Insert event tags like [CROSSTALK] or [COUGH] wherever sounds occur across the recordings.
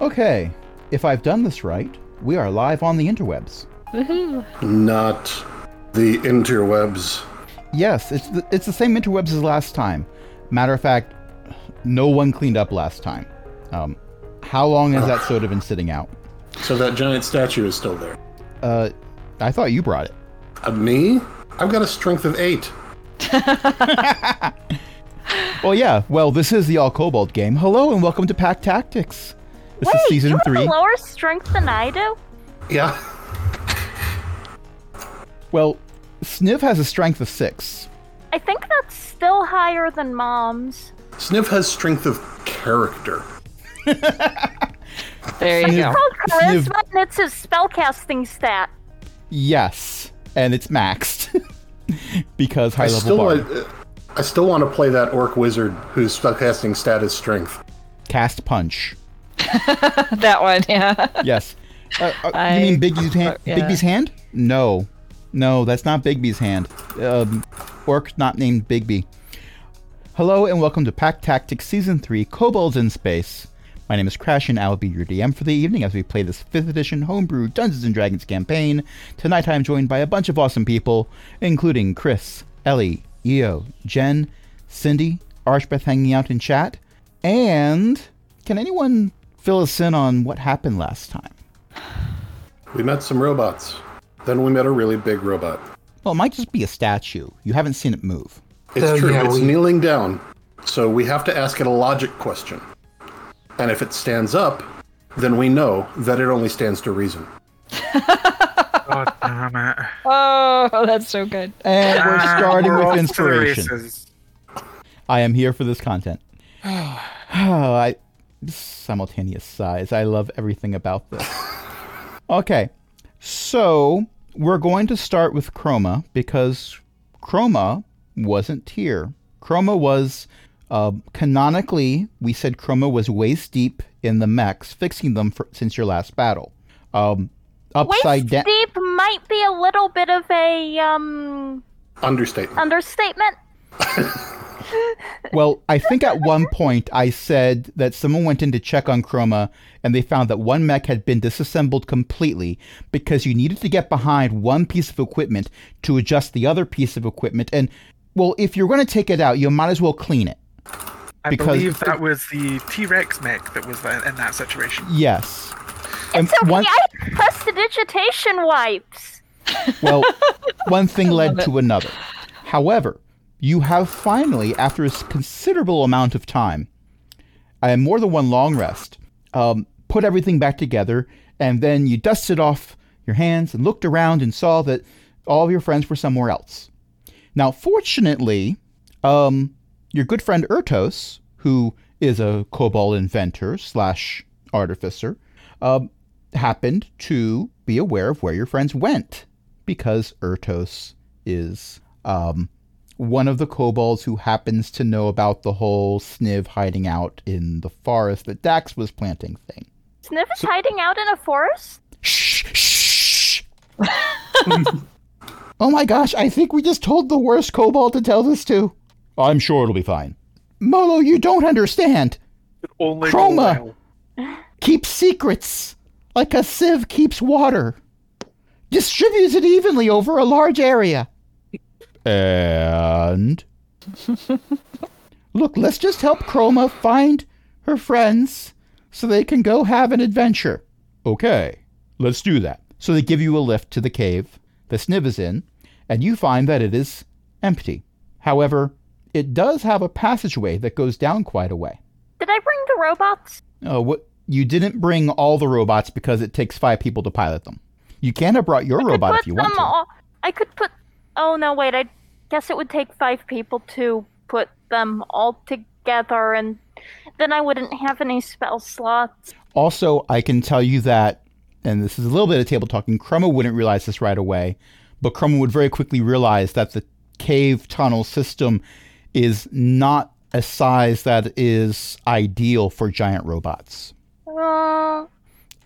Okay, if I've done this right, we are live on the interwebs. Woohoo. Not the interwebs. Yes, it's the, it's the same interwebs as last time. Matter of fact, no one cleaned up last time. Um, how long has that soda been sitting out? So that giant statue is still there. Uh, I thought you brought it. Uh, me? I've got a strength of eight. [LAUGHS] Well, yeah. Well, this is the All Kobold game. Hello and welcome to Pack Tactics. This Wait, is season you have three. a lower strength than I do? Yeah. Well, Sniv has a strength of six. I think that's still higher than mom's. Sniv has strength of character. [LAUGHS] There you Sniv- go. Called Sniv- charisma, and it's his spellcasting stat. Yes, and it's maxed [LAUGHS] because high I level still, bard. uh, I still want to play that orc wizard whose spellcasting stat is strength. Cast punch. [LAUGHS] that one, yeah. Yes. Uh, uh, I- you mean Bigby's hand? yeah. Bigby's hand? No, no, that's not Bigby's hand. Um, orc not named Bigby. Hello and welcome to Pack Tactics Season Three: Kobolds in Space. My name is Crash and I will be your DM for the evening as we play this 5th edition homebrew Dungeons and Dragons campaign. Tonight I am joined by a bunch of awesome people, including Chris, Ellie, Eo, Jen, Cindy, Archbeth hanging out in chat, and can anyone fill us in on what happened last time? We met some robots. Then we met a really big robot. Well, it might just be a statue. You haven't seen it move. It's So, true, yeah, it's we- kneeling down. So we have to ask it a logic question. And if it stands up, then we know that it only stands to reason. [LAUGHS] God damn it. Oh, that's so good. And we're Ah, starting we're with off to the inspiration. I am here for this content. Oh, [SIGHS] I simultaneous sighs. I love everything about this. [LAUGHS] Okay, so we're going to start with Chroma because Chroma wasn't here. Chroma was uh, canonically. We said Chroma was waist deep in the mechs, fixing them for, since your last battle. Um, upside Waist down. deep might be a little bit of a um Understatement. understatement. [LAUGHS] Well, I think at one point I said that someone went in to check on Chroma and they found that one mech had been disassembled completely because you needed to get behind one piece of equipment to adjust the other piece of equipment. And, well, if you're going to take it out, you might as well clean it. I Because- believe that was the T Rex mech that was in that situation. Yes. And It's okay, one, I have prestidigitation wipes. well, [LAUGHS] one thing led it. to another. However, you have finally, after a considerable amount of time, and more than one long rest, um, put everything back together, and then you dusted off your hands and looked around and saw that all of your friends were somewhere else. Now, fortunately, um, your good friend Ertos, who is a kobold inventor slash artificer, um, happened to be aware of where your friends went because Ertos is um, one of the kobolds who happens to know about the whole Sniv hiding out in the forest that Dax was planting thing. Sniv is hiding out in a forest? Shh, shh. [LAUGHS] oh my gosh, I think we just told the worst kobold to tell this to. I'm sure it'll be fine. Molo, you don't understand. Only go Chroma. well. [LAUGHS] Keep secrets like a sieve keeps water. Distributes it evenly over a large area. And look, let's just help Chroma find her friends so they can go have an adventure. Okay, let's do that. So they give you a lift to the cave the Sniv is in, and you find that it is empty. However, it does have a passageway that goes down quite a way. Did I bring the robots? Oh, what? You didn't bring all the robots because it takes five people to pilot them. You can have brought your I robot if you want to. all- I could put. Oh no, wait. I guess it would take five people to put them all together, and then I wouldn't have any spell slots. Also, I can tell you that, and this is a little bit of table talking. Chroma wouldn't realize this right away, but Chroma would very quickly realize that the cave tunnel system is not a size that is ideal for giant robots. Uh,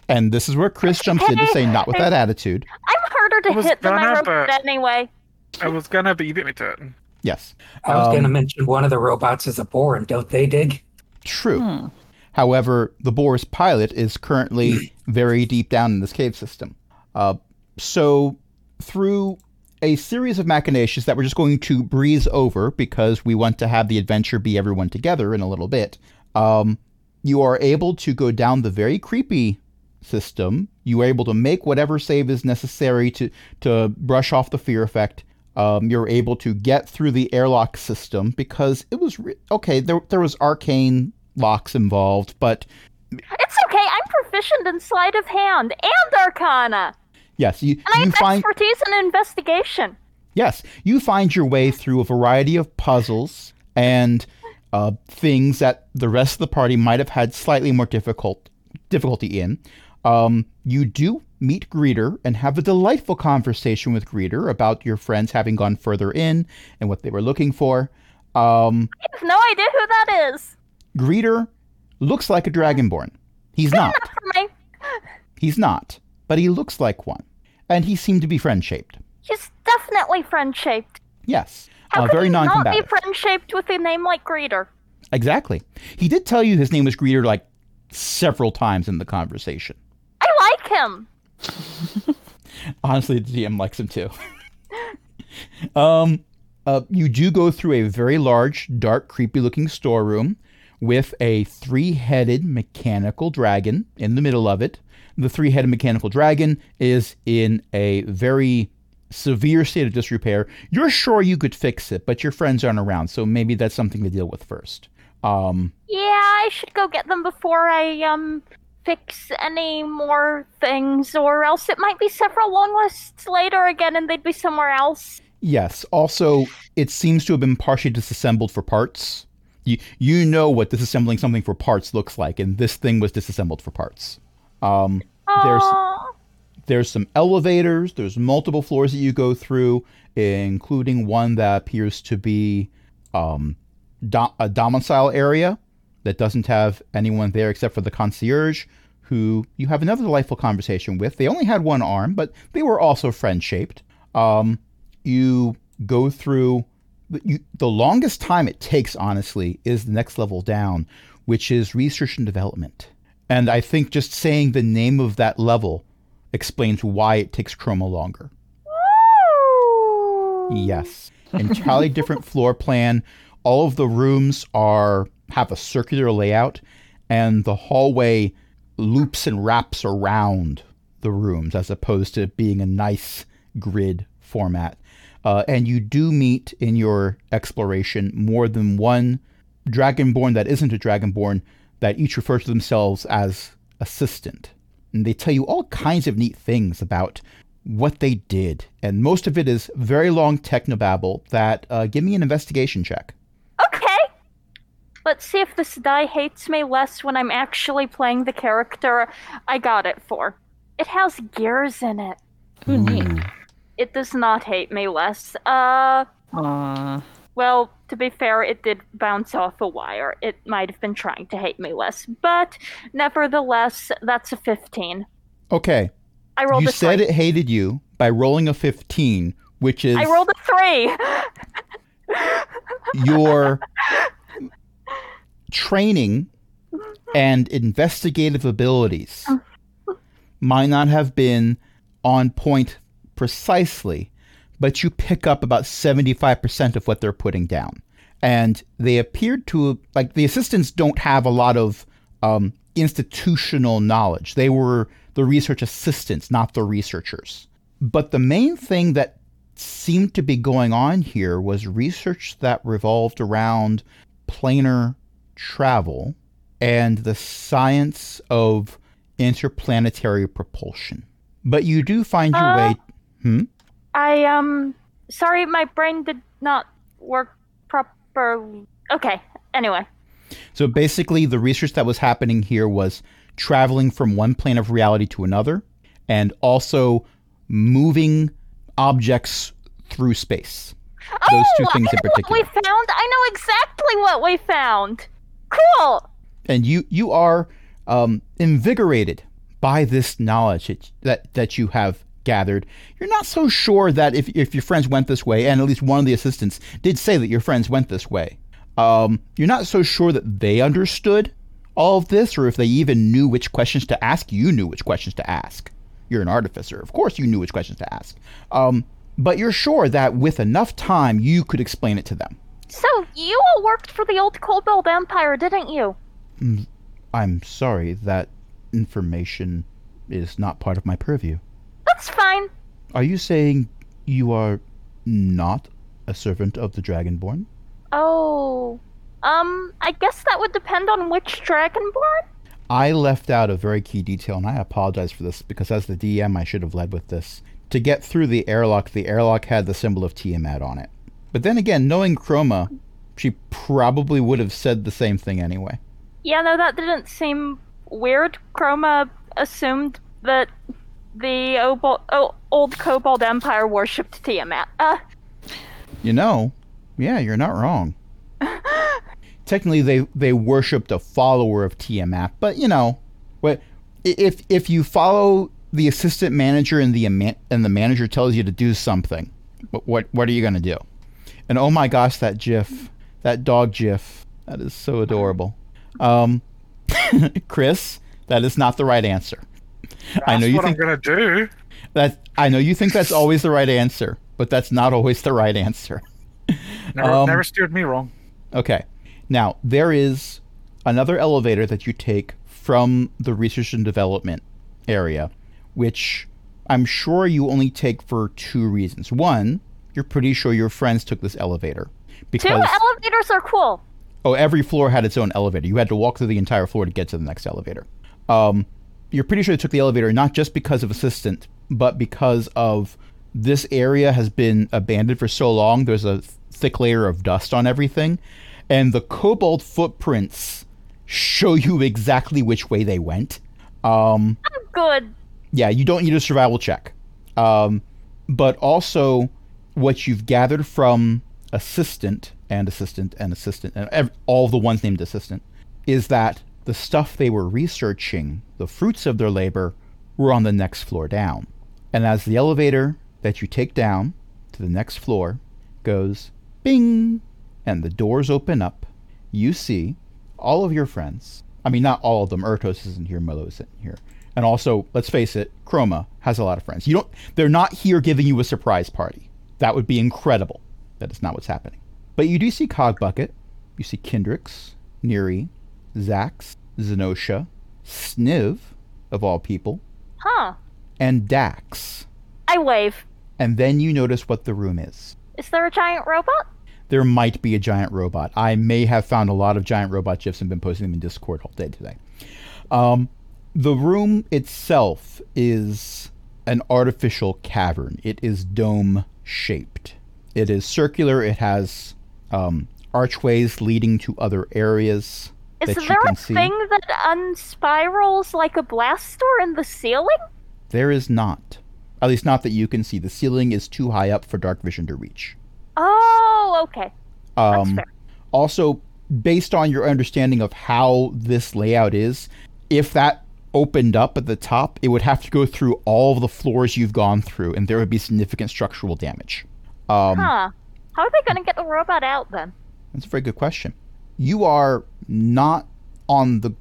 And this is where Chris jumps in to say, not with that attitude. I'm harder to hit than my gonna, robot anyway. I was gonna, but you beat me to it. Yes. I was Um, going to mention one of the robots is a boar, and don't they dig? True. Hmm. However, the Boar's pilot is currently [CLEARS THROAT] very deep down in this cave system. Uh, so, through a series of machinations that we're just going to breeze over because we want to have the adventure be everyone together in a little bit, um, you are able to go down the very creepy system. You are able to make whatever save is necessary to to brush off the fear effect. Um, you're able to get through the airlock system because it was re- okay. There there was arcane locks involved, but It's okay. I'm proficient in sleight of hand and arcana. yes, you And I you have find expertise in investigation. Yes, you find your way through a variety of puzzles and uh, things that the rest of the party might have had slightly more difficult difficulty in. Um, you do meet Greeter and have a delightful conversation with Greeter about your friends having gone further in and what they were looking for. Um, I have no idea who that is. Greeter looks like a dragonborn. He's not. He's not. But he looks like one. And he seemed to be friend shaped. He's definitely friend shaped. Yes. How uh, could very he non not be friend shaped with a name like Greeter? Exactly. He did tell you his name was Greeter like several times in the conversation. I like him. [LAUGHS] Honestly, the DM likes him too. [LAUGHS] um, uh, you do go through a very large, dark, creepy-looking storeroom with a three-headed mechanical dragon in the middle of it. The three-headed mechanical dragon is in a very severe state of disrepair. You're sure you could fix it, but your friends aren't around, so maybe that's something to deal with first. Um, Yeah, I should go get them before I um fix any more things, or else it might be several long lists later again, and they'd be somewhere else. Yes. Also, it seems to have been partially disassembled for parts. You you know what disassembling something for parts looks like, and this thing was disassembled for parts. Um, there's there's some elevators. There's multiple floors that you go through, including one that appears to be um, do- a domicile area that doesn't have anyone there except for the concierge, who you have another delightful conversation with. They only had one arm, but they were also friend shaped. Um, you go through you, the longest time it takes, honestly, is the next level down, which is research and development. And I think just saying the name of that level explains why it takes Chroma longer. Yes. Entirely different floor plan. All of the rooms are have a circular layout and the hallway loops and wraps around the rooms as opposed to being a nice grid format. Uh, and you do meet in your exploration more than one dragonborn that isn't a dragonborn that each refer to themselves as assistant. And they tell you all kinds of neat things about what they did. And most of it is very long technobabble that uh, give me an investigation check. Okay. Let's see if this die hates me less when I'm actually playing the character I got it for. It has gears in it. Ooh, neat. It does not hate me less. Uh, Aw. well, to be fair, it did bounce off a wire. It might have been trying to hate me less, but nevertheless, that's a 15. Okay. I rolled You a said three. it hated you by rolling a 15, which is I rolled a three. your [LAUGHS] training and investigative abilities might not have been on point precisely, but you pick up about 75% of what they're putting down. And they appeared to, like, the assistants don't have a lot of um, institutional knowledge. They were the research assistants, not the researchers. But the main thing that seemed to be going on here was research that revolved around planar travel and the science of interplanetary propulsion. But you do find your Uh, way. Hmm? I, um, sorry, my brain did not work properly. Okay, anyway. So basically, the research that was happening here was traveling from one plane of reality to another and also moving objects through space. Those two oh, things I in particular. we found. I know exactly what we found. Cool. and you you are um, invigorated by this knowledge that, that that you have gathered. You're not so sure that if if your friends went this way, and at least one of the assistants did say that your friends went this way. Um, you're not so sure that they understood all of this, or if they even knew which questions to ask. You knew which questions to ask. You're an artificer. Of course, you knew which questions to ask. Um, but you're sure that with enough time, you could explain it to them. So, you all worked for the old Kobold Empire, didn't you? I'm sorry, that information is not part of my purview. That's fine. Are you saying you are not a servant of the Dragonborn? Oh. Um, I guess that would depend on which Dragonborn? I left out a very key detail, and I apologize for this because as the DM, I should have led with this. To get through the airlock, the airlock had the symbol of Tiamat on it. But then again, knowing Chroma, she probably would have said the same thing anyway. Yeah, no, that didn't seem weird. Chroma assumed that the Obo- o- old Kobold Empire worshipped Tiamat. Uh, You know, yeah, you're not wrong. [LAUGHS] Technically, they they worshipped a follower of Tiamat, but you know, what if if you follow the assistant manager and the and the manager tells you to do something, what what, what are you gonna do? And oh my gosh, that GIF, that dog GIF, that is so adorable. Um, [LAUGHS] Chris, that is not the right answer. I know That's you what think I'm gonna do. that I know you think that's always the right answer, but that's not always the right answer. [LAUGHS] Never, Um, never steered me wrong. Okay. Now, there is another elevator that you take from the research and development area, which I'm sure you only take for two reasons. One, you're pretty sure your friends took this elevator Because, two elevators are cool. oh, every floor had its own elevator. You had to walk through the entire floor to get to the next elevator. Um, you're pretty sure they took the elevator not just because of assistant, but because of this area has been abandoned for so long. There's a thick layer of dust on everything, and the kobold footprints show you exactly which way they went. Um, Good. yeah, you don't need a survival check. Um, but also, what you've gathered from assistant and assistant and assistant and ev- all the ones named assistant is that the stuff they were researching, the fruits of their labor, were on the next floor down. And as the elevator that you take down to the next floor goes bing, and the doors open up, you see all of your friends. I mean, not all of them. Ertos isn't here. Milo isn't here. And also, let's face it, Chroma has a lot of friends. You don't. They're not here giving you a surprise party. That would be incredible. That is not what's happening. But you do see Cogbucket. You see Kendrix, Neri, Zax, Zenosha, Sniv, of all people, Huh. and Dax. I wave. And then you notice what the room is. Is there a giant robot? There might be a giant robot. I may have found a lot of giant robot gifs and been posting them in Discord all day today. Um, the room itself is an artificial cavern. It is dome shaped. It is circular. It has um, archways leading to other areas Is that you there a see. thing that unspirals like a blast door in the ceiling? There is not. At least not that you can see. The ceiling is too high up for dark vision to reach. Oh, okay. That's Um, fair. also, based on your understanding of how this layout is, if that opened up at the top, it would have to go through all of the floors you've gone through, and there would be significant structural damage. Um, Huh. How are they going to get the robot out then? That's a very good question. You are not on the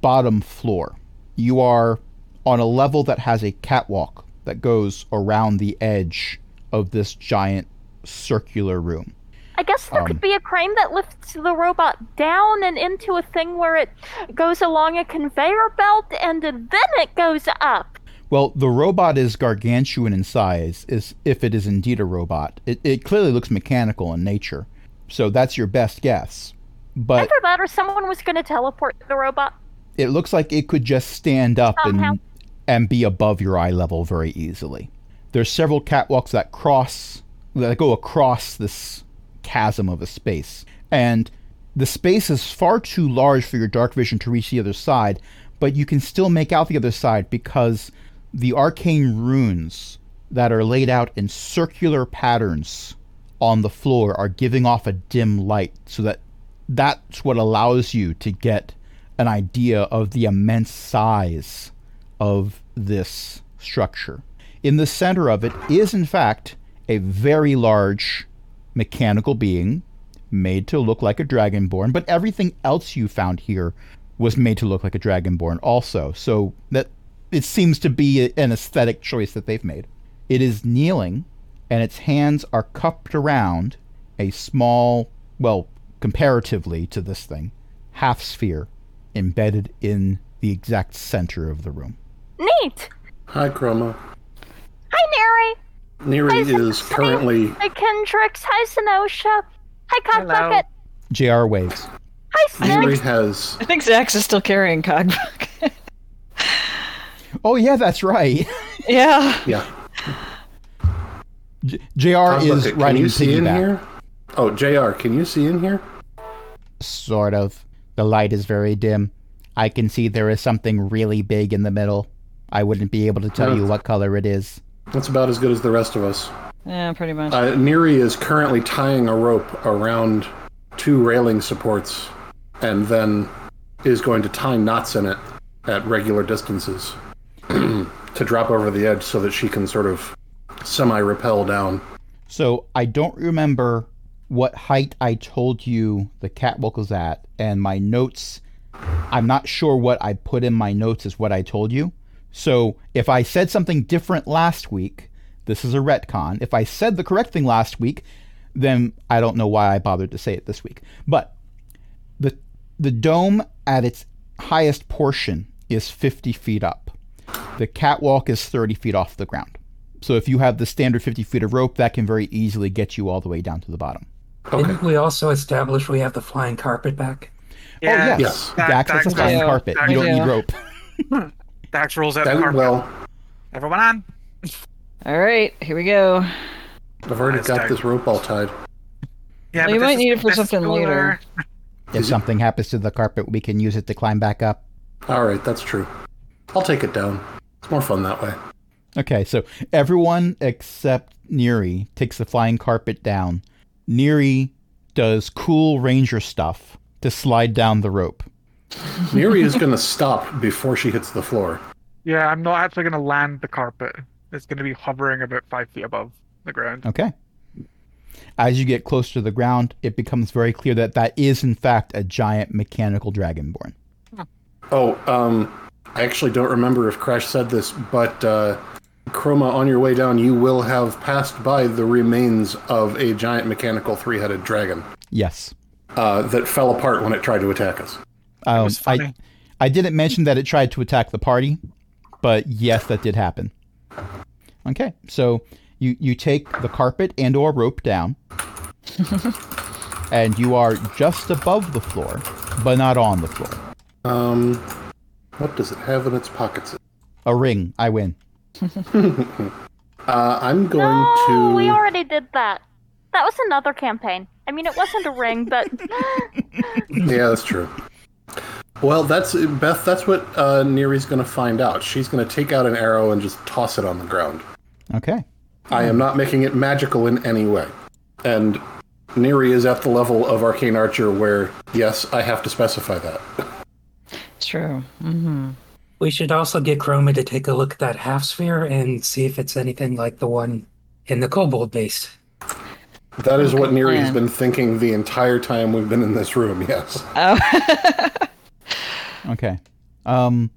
bottom floor. You are on a level that has a catwalk that goes around the edge of this giant circular room. I guess there Um, could be a crane that lifts the robot down and into a thing where it goes along a conveyor belt and then it goes up. Well, the robot is gargantuan in size, is if it is indeed a robot. It, it clearly looks mechanical in nature, so that's your best guess. But Either that or someone was going to teleport the robot. it looks like it could just stand up Somehow. and and be above your eye level very easily. There's several catwalks that cross that go across this chasm of a space. And the space is far too large for your dark vision to reach the other side, but you can still make out the other side because the arcane runes that are laid out in circular patterns on the floor are giving off a dim light so that that's what allows you to get an idea of the immense size of this structure. In the center of it is, in fact, a very large mechanical being made to look like a dragonborn, but everything else you found here was made to look like a dragonborn also. So that it seems to be a- an aesthetic choice that they've made. It is kneeling and its hands are cupped around a small, well, comparatively to this thing, half sphere embedded in the exact center of the room. Neat. Hi, Chroma. Hi, Neri Hi, is currently Hi, Kendrix. Hi, Zenosha. Hi, Hello. Cogbucket. JR waves. Hi, Neri Snacks. has I think Zax is still carrying Cogbuck. Oh yeah, that's right. [LAUGHS] yeah. yeah. J- JR Tom is Bucket, can riding you see in piggyback. here? Oh, Jr. Can you see in here? Sort of. The light is very dim. I can see there is something really big in the middle. I wouldn't be able to tell you what color it is. That's about as good as the rest of us. Yeah, pretty much. Uh, Neri is currently tying a rope around two railing supports, and then is going to tie knots in it at regular distances [CLEARS THROAT] to drop over the edge so that she can sort of semi-rappel down. So I don't remember what height I told you the catwalk was at, and my notes. I'm not sure what I put in my notes is what I told you. So if I said something different last week, this is a retcon. If I said the correct thing last week, then I don't know why I bothered to say it this week. But the the dome at its highest portion is 50 feet up. The catwalk is 30 feet off the ground. So if you have the standard 50 feet of rope, that can very easily get you all the way down to the bottom. Okay. Didn't we also establish we have the flying carpet back? oh yes, Yes. Dax has a flying Yeah, carpet. Dax- You don't yeah. need rope. [LAUGHS] Dax rolls out That- the carpet. well, Everyone on. All right, here we go. I've already got Dax. this rope all tied. Yeah, Well, you might need it for something cooler. later. If something happens to the carpet, we can use it to climb back up. All right, that's true. I'll take it down. It's more fun that way. Okay, so everyone except Neri takes the flying carpet down. Neri does cool ranger stuff to slide down the rope. Neri is going to stop before she hits the floor. Yeah, I'm not actually going to land the carpet. It's going to be hovering about five feet above the ground. Okay. As you get closer to the ground, it becomes very clear that that is, in fact, a giant mechanical dragonborn. Oh, um, I actually don't remember if Crash said this, but uh, Chroma, on your way down, you will have passed by the remains of a giant mechanical three-headed dragon Yes. uh, that fell apart when it tried to attack us. Um, was I, funny. I didn't mention that it tried to attack the party, but yes, that did happen. Okay, so you, you take the carpet and or rope down, [LAUGHS] and you are just above the floor, but not on the floor. Um, what does it have in its pockets? A ring. I win. [LAUGHS] Uh, I'm going to. No, we already did that. That was another campaign. I mean, it wasn't a ring, but [LAUGHS] Yeah, that's true. Well, that's Beth. That's what uh, Neri's going to find out. She's going to take out an arrow and just toss it on the ground. Okay. I am not making it magical in any way. And Neri is at the level of Arcane Archer where, yes, I have to specify that. True. hmm We should also get Chroma to take a look at that half sphere and see if it's anything like the one in the Kobold base. That is what Neri has been thinking the entire time we've been in this room, [LAUGHS] yes. Oh. [LAUGHS] Okay. Um,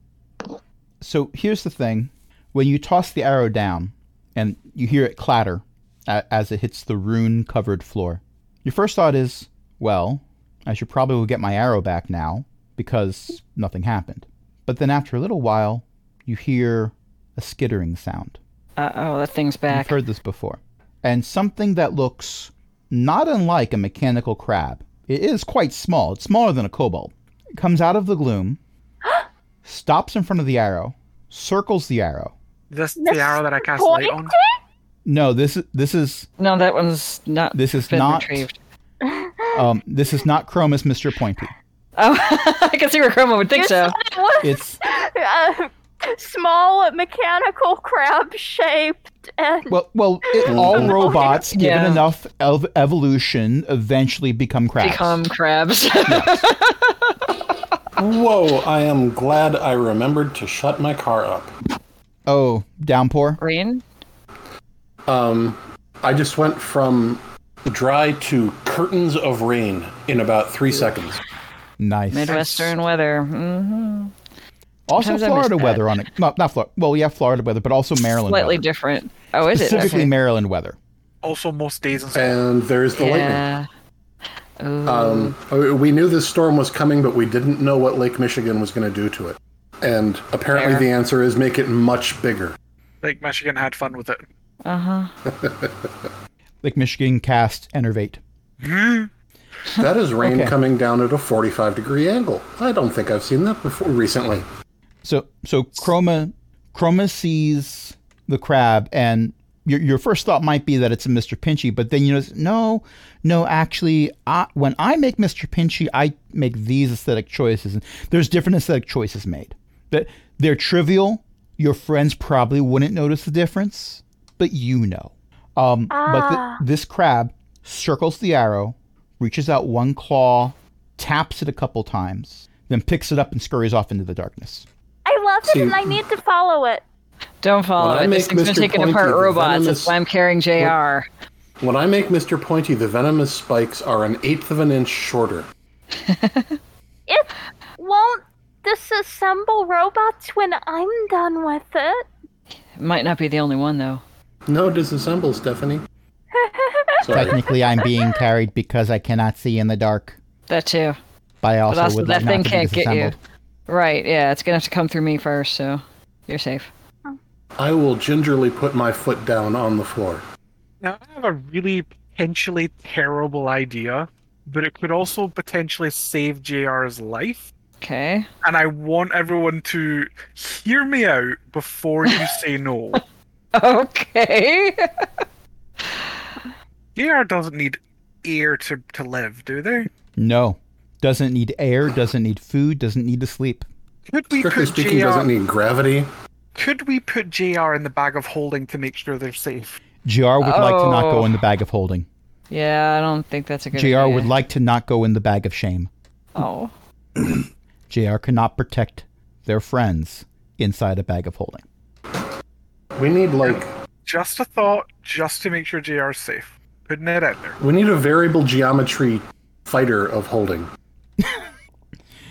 so here's the thing: when you toss the arrow down, and you hear it clatter as it hits the rune-covered floor, your first thought is, "Well, I should probably get my arrow back now because nothing happened." But then after a little while, you hear a skittering sound. uh oh, that thing's back. You've heard this before. And something that looks not unlike a mechanical crab. It is quite small. It's smaller than a kobold. It comes out of the gloom, [GASPS] stops in front of the arrow, circles the arrow. This the This arrow that I cast light on. No, this is this is No, that one's not. This is been not- retrieved. [LAUGHS] um this is not Chroma's Mr. Pointy. [LAUGHS] Oh, I can see where Chroma would think you so. it was It's [LAUGHS] a small, mechanical, crab-shaped, and well well it, [LAUGHS] all robots given Yeah. enough ev- evolution eventually become crabs. Become crabs. [LAUGHS] Whoa, I am glad I remembered to shut my car up. Oh, downpour. Rain? Um, I just went from dry to curtains of rain in about three seconds. Nice. Midwestern weather. hmm Also Sometimes Florida weather on it. No, not Florida. Well, yeah, Florida weather, but also Maryland Slightly weather. different. Oh, is it? Specifically Okay. Maryland weather. Also, most days in school. And there's the lightning. Yeah. Ooh. Um, we knew this storm was coming, but we didn't know what Lake Michigan was going to do to it. And apparently, Fair. the answer is make it much bigger. Lake Michigan had fun with it. Uh huh. [LAUGHS] Lake Michigan cast enervate. That is rain Okay. coming down at a 45 degree angle. I don't think I've seen that before recently. So so Chroma Chroma sees the crab and your, your first thought might be that it's a Mr. Pinchy, but then you know no, no, actually I, when I make Mr. Pinchy, I make these aesthetic choices and there's different aesthetic choices made. That they're trivial. Your friends probably wouldn't notice the difference, but you know. Um, But Ah. th- this crab circles the arrow, reaches out one claw, taps it a couple times, then picks it up and scurries off into the darkness. I love it See- and I need to follow it. Don't follow When I it. This make thing's been Mr. taking Pointy apart the robots. venomous- That's why I'm carrying JR. When I make Mr. Pointy, the venomous spikes are an eighth of an inch shorter. [LAUGHS] It won't disassemble robots when I'm done with it. it. Might not be the only one though. No disassemble, Stephanie. [LAUGHS] Technically, I'm being carried because I cannot see in the dark. That too. But I also But also would that like thing not to can't be get you. Disassembled. Right, yeah, it's gonna have to come through me first, so you're safe. Oh. I will gingerly put my foot down on the floor. Now, I have a really potentially terrible idea, but it could also potentially save JR's life. Okay. And I want everyone to hear me out before you [LAUGHS] say no. Okay. JR doesn't need air to, to live, do they? No, doesn't need air, doesn't need food, doesn't need to sleep. Could we Strictly put speaking, JR, doesn't need gravity. Could we put JR in the bag of holding to make sure they're safe? Jr. would like to not go Oh. in the bag of holding. yeah, I don't think that's a good Jr. idea. would like to not go in the bag of shame. Oh. [CLEARS THROAT] Jr. cannot protect their friends inside a bag of holding. We need like Just a thought, just to make sure JR's safe. Putting it out there. we need a variable geometry fighter of holding.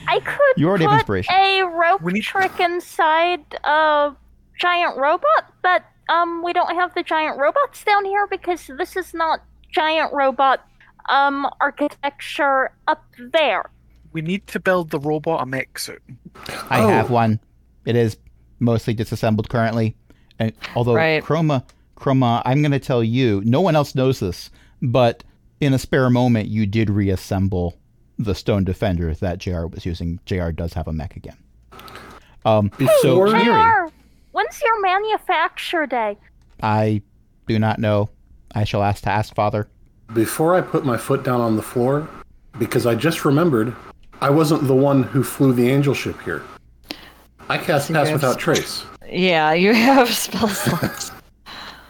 I could You already have put inspiration. a rope We need- trick inside a giant robot, but um, we don't have the giant robots down here because this is not giant robot um architecture up there. We need to build the robot a mech suit. I Oh. have one. It is mostly disassembled currently. And although Right. Chroma, Chroma, I'm going to tell you, no one else knows this, but in a spare moment, you did reassemble the Stone Defender that JR was using. JR does have a mech again. Um, so, Before- Miri, Where? When's your manufacture day? I do not know. I shall ask to ask Father. Before I put my foot down on the floor, because I just remembered I wasn't the one who flew the angel ship here. I cast Pass Yes. Without Trace. Yeah, you [LAUGHS] have spell slots.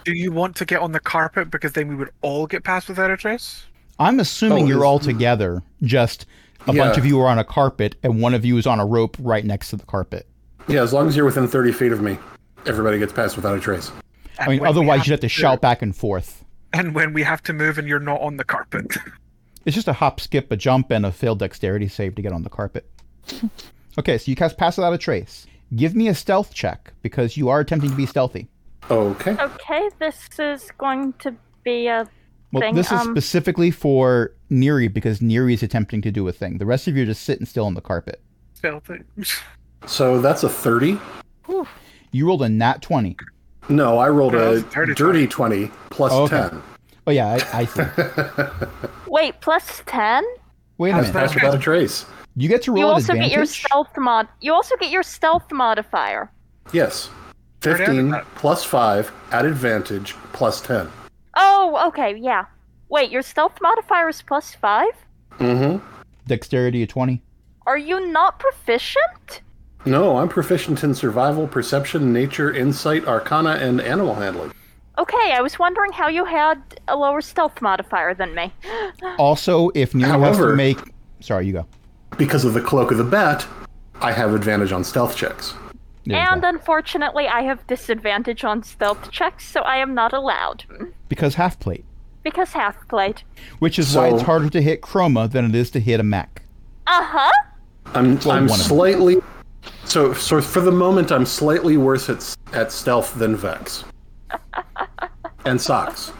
Do you want to get on the carpet because then we would all get past without a trace? I'm assuming Oh, you're all hmm. together, just a Yeah. bunch of you are on a carpet and one of you is on a rope right next to the carpet. Yeah, as long as you're within 30 feet of me, everybody gets past without a trace. And I mean, when we otherwise you'd have to shout back and forth. And when we have to move and you're not on the carpet. [LAUGHS] It's just a hop, skip, a jump, and a failed dexterity save to get on the carpet. [LAUGHS] okay, so you cast Pass Without a Trace. Give me a stealth check because you are attempting to be stealthy. Okay. Okay, this is going to be a Well, thing. this is um, specifically for Neri because Neri is attempting to do a thing. The rest of you are just sitting still on the carpet. Stealthy. [LAUGHS] So that's a 30. You rolled a nat 20. No, I rolled No, a it's dirty dirty 20 plus Oh, okay. 10. Oh, yeah, I, I see. [LAUGHS] wait plus ten. Wait a Pass, minute. pass without a trace. You get to roll You also advantage? get your stealth mod. You also get your stealth modifier. Yes. 15 plus 5 at advantage plus 10. Oh, okay, yeah. Wait, your stealth modifier is plus five. Mm-hmm. Dexterity of 20. Are you not proficient? No, I'm proficient in survival, perception, nature, insight, arcana, and animal handling. Okay, I was wondering how you had a lower stealth modifier than me. [GASPS] Also, if Neri has to However- make. Sorry, you go. Because of the cloak of the bat, I have advantage on stealth checks. There you and go. unfortunately, I have disadvantage on stealth checks, so I am not allowed. Because half plate. Because half plate. Which is why it's harder to hit Chroma than it is to hit a mech. Uh huh. I'm Well, I'm one of them. slightly so so for the moment I'm slightly worse at at stealth than Vex. [LAUGHS] and socks.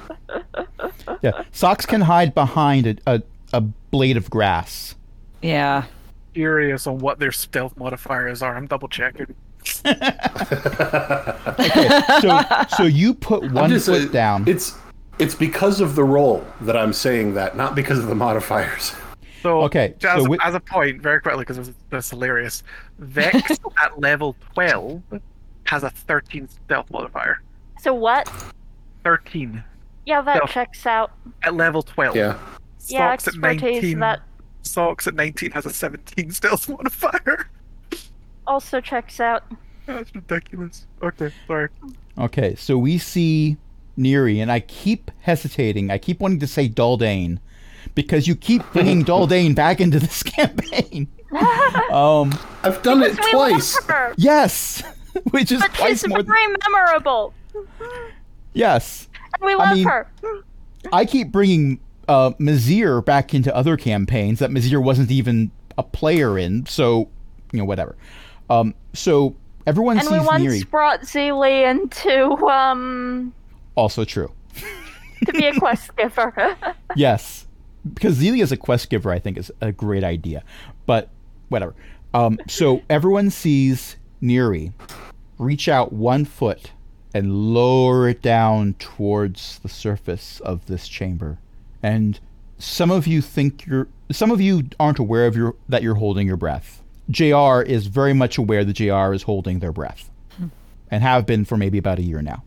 Yeah, Socks can hide behind a, a, a blade of grass. Yeah. Curious on what their stealth modifiers are. I'm double checking. So, so you put one just, foot uh, down. It's it's because of the role that I'm saying that, not because of the modifiers. So Okay, as, so wi- as a point, very quickly, because this, this is hilarious. Vex [LAUGHS] at level 12 has a 13 stealth modifier. So what? 13 Yeah, that No. checks out. at level 12. Yeah. Yeah, Socks at 19. that Socks at 19 has a 17 [LAUGHS] stealth modifier. Also checks out. That's ridiculous. Okay, sorry. Okay, so we see Neri, and I keep hesitating. I keep wanting to say Daldane because you keep [LAUGHS] bringing Daldane back into this [LAUGHS] campaign. [LAUGHS] Um, I've done it Because we love twice. yes, which is but twice she's more. Than, very memorable, yes, and we love mean- her. I keep bringing uh, Mazir back into other campaigns that Mazir wasn't even a player in. So, you know, whatever. Um, so everyone sees And we sees once Neri. brought Zeely into um Also true. to be a [LAUGHS] quest giver. yes, because Zelia as a quest giver, I think, is a great idea. But whatever. Um, so everyone sees Neri reach out one foot and lower it down towards the surface of this chamber, and some of you think you're. Some of you aren't aware of your that you're holding your breath. Jr. is very much aware that Jr. is holding their breath, and have been for maybe about a year now.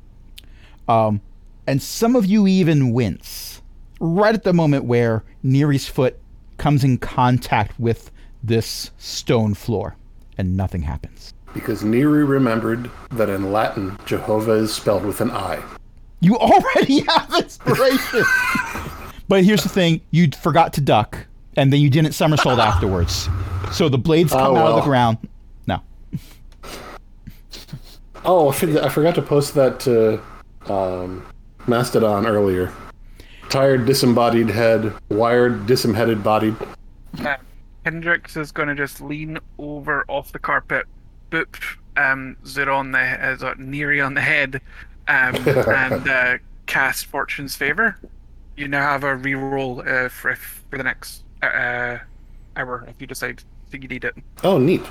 Um, and some of you even wince right at the moment where Neri's foot comes in contact with this stone floor, and nothing happens. Because Neri remembered that in Latin, Jehovah is spelled with an I. You already [LAUGHS] have inspiration. [LAUGHS] but here's the thing: you forgot to duck, and then you didn't somersault [LAUGHS] afterwards. So the blades come Oh, out of the ground. No, Oh, I forgot, I forgot to post that to um, Mastodon earlier. Tired, disembodied head, wired, disembodied body. Uh, Kendrix is going to just lean over off the carpet, boop um, Zero on the uh, Neri on the head, um, [LAUGHS] and uh, cast Fortune's Favor. You now have a reroll uh, for, for the next uh, hour if you decide that you need it. Oh, neat.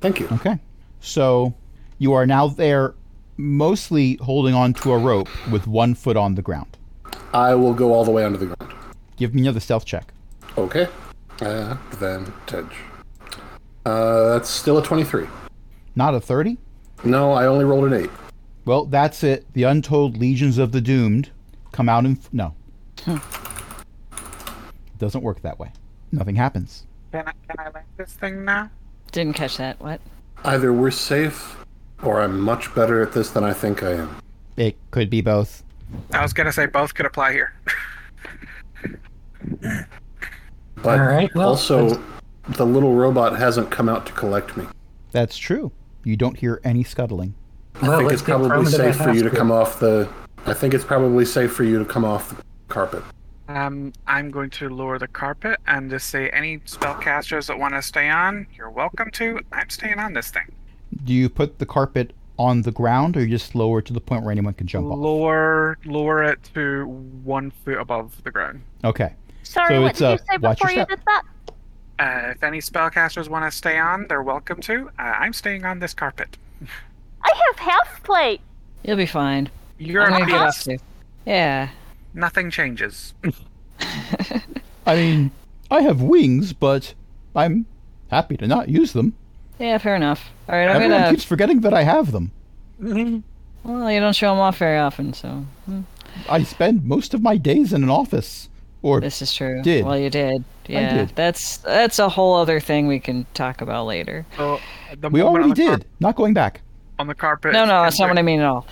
Thank you. okay. So you are now there, mostly holding on to a rope with one foot on the ground. I will go all the way onto the ground. Give me another stealth check. Okay. Advantage. Uh, that's still a 23. Not a thirty. No, I only rolled an 8. Well, that's it. The untold legions of the doomed come out and f- no. Doesn't work that way. Nothing happens. Can I, can I land this thing now? Didn't catch that. What? Either we're safe, or I'm much better at this than I think I am. It could be both. I was going to say both could apply here. [LAUGHS] But All right, well, also, the little robot hasn't come out to collect me. That's true. You don't hear any scuttling. Well, I think it's probably safe for you to come off the. I think it's probably safe for you to come off the carpet. Um, I'm going to lower the carpet and just say any spellcasters that want to stay on, you're welcome to. I'm staying on this thing. Do you put the carpet on the ground or you just lower it to the point where anyone can jump off? Lower, lower it to one foot above the ground. Okay. Sorry, So what it's, did uh, you say before you did that? Uh, if any spellcasters want to stay on, they're welcome to. Uh, I'm staying on this carpet. I have half plate. You'll be fine. You're I'm a gonna get beast. off too. Yeah. Nothing changes. [LAUGHS] I mean, I have wings, but I'm happy to not use them. Yeah, fair enough. All right, I'm Everyone gonna. keeps forgetting that I have them. [LAUGHS] Well, you don't show them off very often, so hmm, I spend most of my days in an office. Or this is true. Did. Well, you did. Yeah, did. that's that's a whole other thing we can talk about later. So, the we already on the car- did. Not going back. on the carpet. No, no, that's not what I mean at all.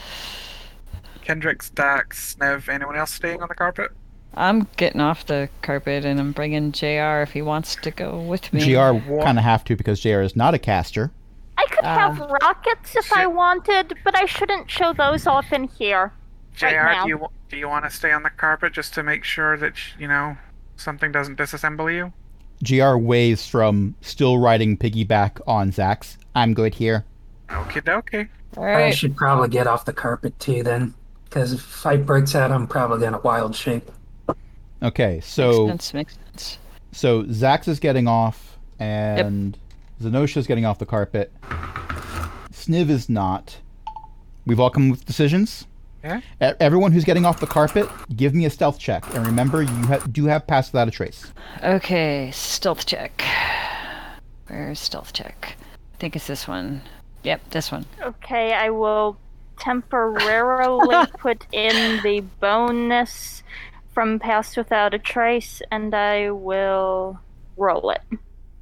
Kendrix, Dax, Sniv, anyone else staying on the carpet? I'm getting off the carpet and I'm bringing Jr. if he wants to go with me. JR What? kind of have to because JR is not a caster. I could Uh, have rockets if I wanted, but I shouldn't show those off in here. Jr, Right now. do you do you want to stay on the carpet just to make sure that you know something doesn't disassemble you? JR waves from still riding piggyback on Zax. I'm good here. Okay, okay. All I should probably get off the carpet too then, because if fight breaks out, I'm probably in a wild shape. Okay, so makes sense. Makes sense. so Zax is getting off, and Zenosha is getting off the carpet. Sniv is not. We've all come with decisions. Yeah. Everyone who's getting off the carpet, give me a stealth check, and remember you ha- do have pass without a trace. Okay, stealth check. Where's stealth check? I think it's this one. Yep, this one. Okay, I will temporarily [LAUGHS] put in the bonus from Pass Without a Trace, and I will roll it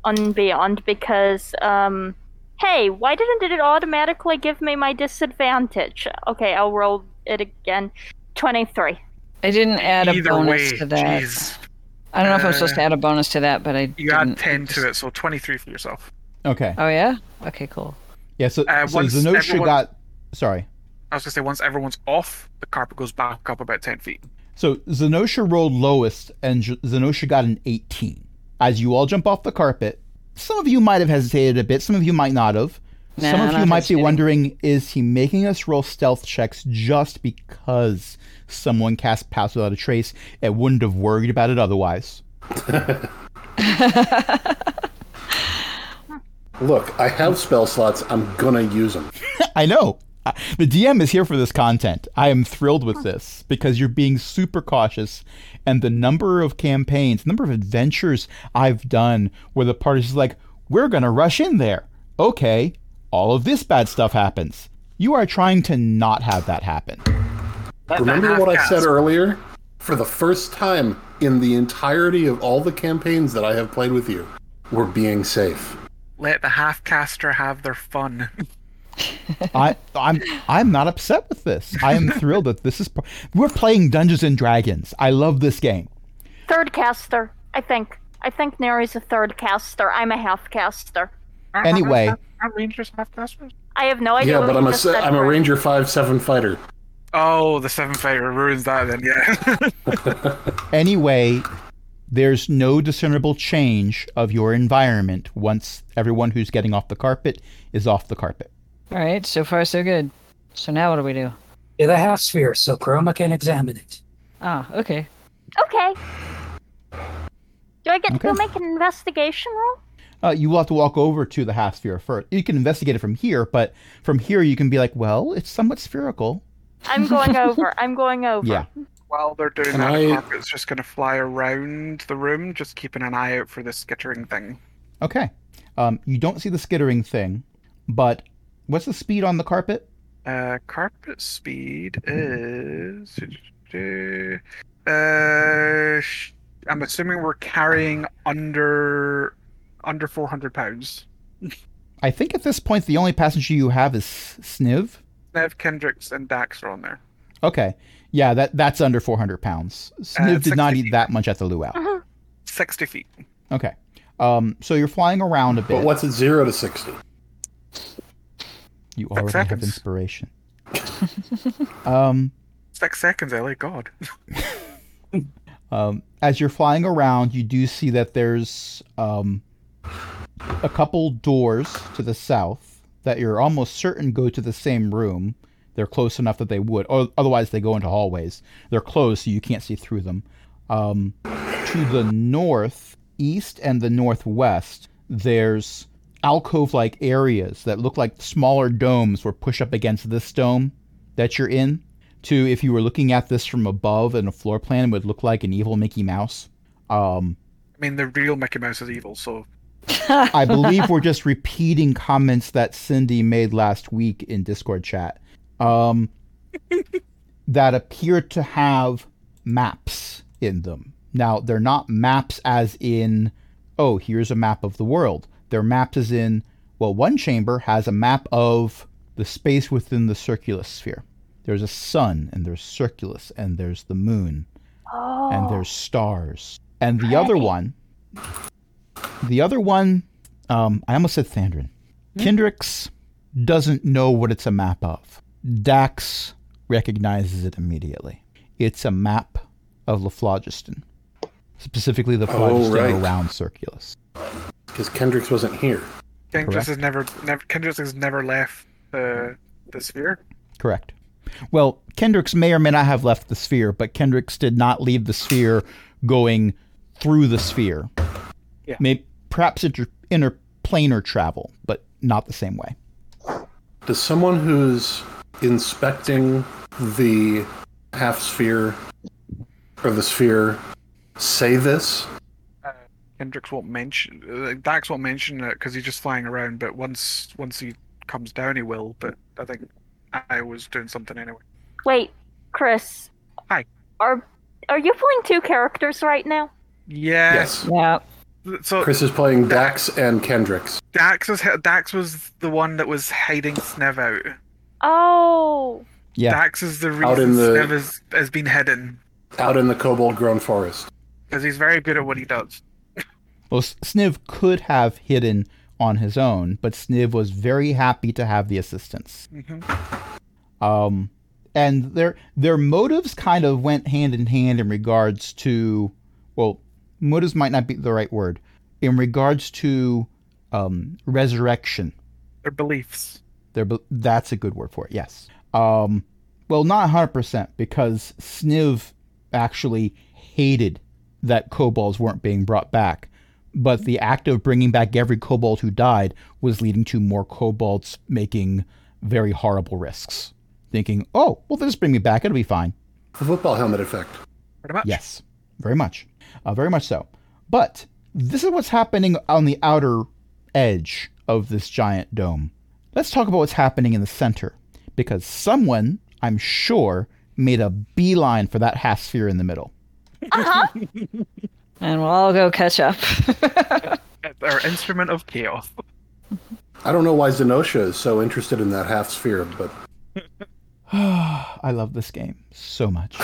on Beyond because, um, hey, why didn't it automatically give me my disadvantage? Okay, I'll roll it again. 23. I didn't add a bonus way, to that. jeez. I don't know if I'm supposed Uh, to add a bonus to that, but I You didn't. add 10 to it, so 23 for yourself. Okay. Oh yeah. Okay, cool. Yeah. So, Uh, so once Zenosha everyone- got. Sorry. I was going to say, once everyone's off, the carpet goes back up about 10 feet. So Zenosha rolled lowest, and J- Zenosha got an 18. As you all jump off the carpet, some of you might have hesitated a bit, some of you might not have. some Nah, of you might be wondering, is he making us roll stealth checks just because someone cast Pass Without a Trace and wouldn't have worried about it otherwise? [LAUGHS] Look, I have spell slots. I'm gonna use them. [LAUGHS] I know. The DM is here for this content. I am thrilled with this because you're being super cautious, and the number of campaigns, number of adventures I've done where the party's like, "We're gonna rush in there." Okay, all of this bad stuff happens. You are trying to not have that happen. Let Remember that what I said earlier? For the first time in the entirety of all the campaigns that I have played with you, we're being safe. Let the half caster have their fun. [LAUGHS] [LAUGHS] I, I'm, I'm not upset with this. I am thrilled that this is. We're playing Dungeons and Dragons. I love this game. Third caster, I think. I think Neri's a third caster. I'm a half caster. Anyway. Are Rangers half casters? I have no idea Yeah, but I'm a se- I'm a Ranger five seven fighter. Oh, the seven fighter ruins that then, yeah. [LAUGHS] Anyway, there's no discernible change of your environment once everyone who's getting off the carpet is off the carpet. All right. So far, so good. So now what do we do? To the half sphere, so Chroma can examine it. Ah, okay. Okay. Do I get to go Okay. make an investigation roll? Uh, you will have to walk over to the half sphere first. You can investigate it from here, but from here you can be like, well, it's somewhat spherical. I'm going [LAUGHS] over. I'm going over. Yeah. While they're doing Can that, I- the carpet's just going to fly around the room, just keeping an eye out for the skittering thing. Okay. Um, you don't see the skittering thing, but what's the speed on the carpet? Uh, carpet speed is. Uh, sh- I'm assuming we're carrying under under 400 pounds. I think at this point the only passenger you have is Sniv. Nev, Kendrix, and Dax are on there. Okay. Yeah, that that's under 400 pounds. Sniv did not 60 eat that much at the luau. 60 feet. Okay. Um, so you're flying around a bit. But what's it zero to sixty? You already have inspiration. [LAUGHS] um, Six seconds, I like God. [LAUGHS] um, as you're flying around, you do see that there's um, a couple doors to the south that you're almost certain go to the same room. They're close enough that they would, or otherwise they go into hallways. They're close, so you can't see through them. Um, to the north, east, and the northwest, there's alcove-like areas that look like smaller domes were pushed up against this dome that you're in. To if you were looking at this from above in a floor plan, it would look like an evil Mickey Mouse. Um, I mean, the real Mickey Mouse is evil, so I believe we're just repeating comments that Cindy made last week in Discord chat. Um, [LAUGHS] that appear to have maps in them. Now, they're not maps as in, oh, here's a map of the world. They're maps as in, well, one chamber has a map of the space within the circulus sphere. There's a sun, and there's circulus, and there's the moon, Oh. and there's stars. And the other one, the other one, um, I almost said Thandrin. Kendrix doesn't know what it's a map of. Dax recognizes it immediately. It's a map of Laphlogiston. Specifically the Oh, phlogiston right. around Circulus. Because Kendrix wasn't here. Kendrix has never, never Kendrix has never left the the sphere. Correct. Well, Kendrix may or may not have left the sphere, but Kendrix did not leave the sphere going through the sphere. Yeah. May perhaps inter, interplanar travel, but not the same way. Does someone who's inspecting the half sphere or the sphere say this? Kendrix won't mention. Uh, Dax won't mention it because he's just flying around. But once once he comes down, he will. But I think I was doing something anyway. Wait, Chris. Hi. Are are you playing two characters right now? Yeah. Yes. Yeah. So Chris is playing Dax and Kendrix. Dax was Dax was the one that was hiding Sniv out. Oh. Yeah. Dax is the Out in reason the- Sniv has, has been hidden out in the kobold grown forest. Because he's very good at what he does. Well, Sniv could have hidden on his own, but Sniv was very happy to have the assistance. hmm Um, and their their motives kind of went hand in hand in regards to, well, motives might not be the right word, in regards to um, resurrection. Their beliefs. Their, be- that's a good word for it. Yes. Um, well, not hundred percent because Sniv actually hated that kobolds weren't being brought back, but the act of bringing back every kobold who died was leading to more kobolds making very horrible risks. Thinking, oh, well, they'll just bring me back; it'll be fine. The football helmet effect. Pretty much. Yes, very much, uh, very much so. But this is what's happening on the outer edge of this giant dome. Let's talk about what's happening in the center, because someone, I'm sure, made a beeline for that half sphere in the middle. Uh-huh. And we'll all go catch up. Our instrument of chaos. I don't know why Zenosha is so interested in that half sphere, but [SIGHS] I love this game so much.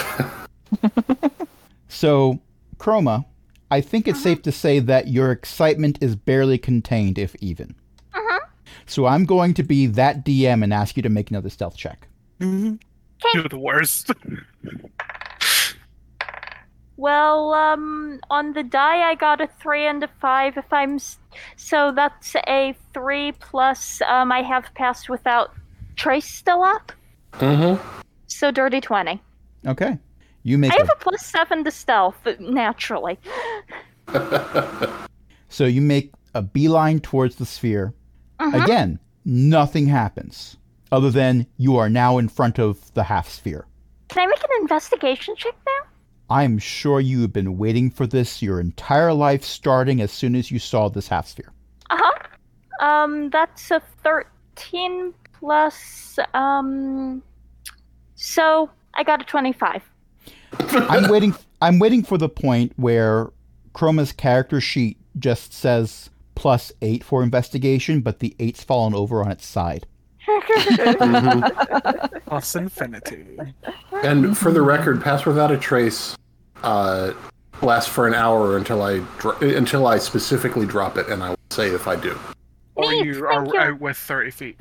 [LAUGHS] so, Chroma, I think it's safe to say that your excitement is barely contained, if even. Uh-huh. So I'm going to be that DM and ask you to make another stealth check. You're the worst. Well, um, on the die I got a three and a five. If I'm so that's a three plus. Um, I have passed without trace still up. mm-hmm. So dirty twenty. Okay. You make I a, have a plus seven to stealth naturally. [LAUGHS] so you make a beeline towards the sphere. Mhm. Again, nothing happens other than you are now in front of the half sphere. Can I make an investigation check now? I'm sure you have been waiting for this your entire life starting as soon as you saw this half sphere. Uh huh. Um, that's a thirteen plus. Um, so I got a twenty-five. [LAUGHS] I'm waiting I'm waiting for the point where Chroma's character sheet just says plus 8 for investigation, but the 8's fallen over on its side. Plus infinity. And for the record, Pass Without a Trace uh, lasts for an hour until I dro- until I specifically drop it, and I will say if I do. Or you thank are you. out with 30 feet.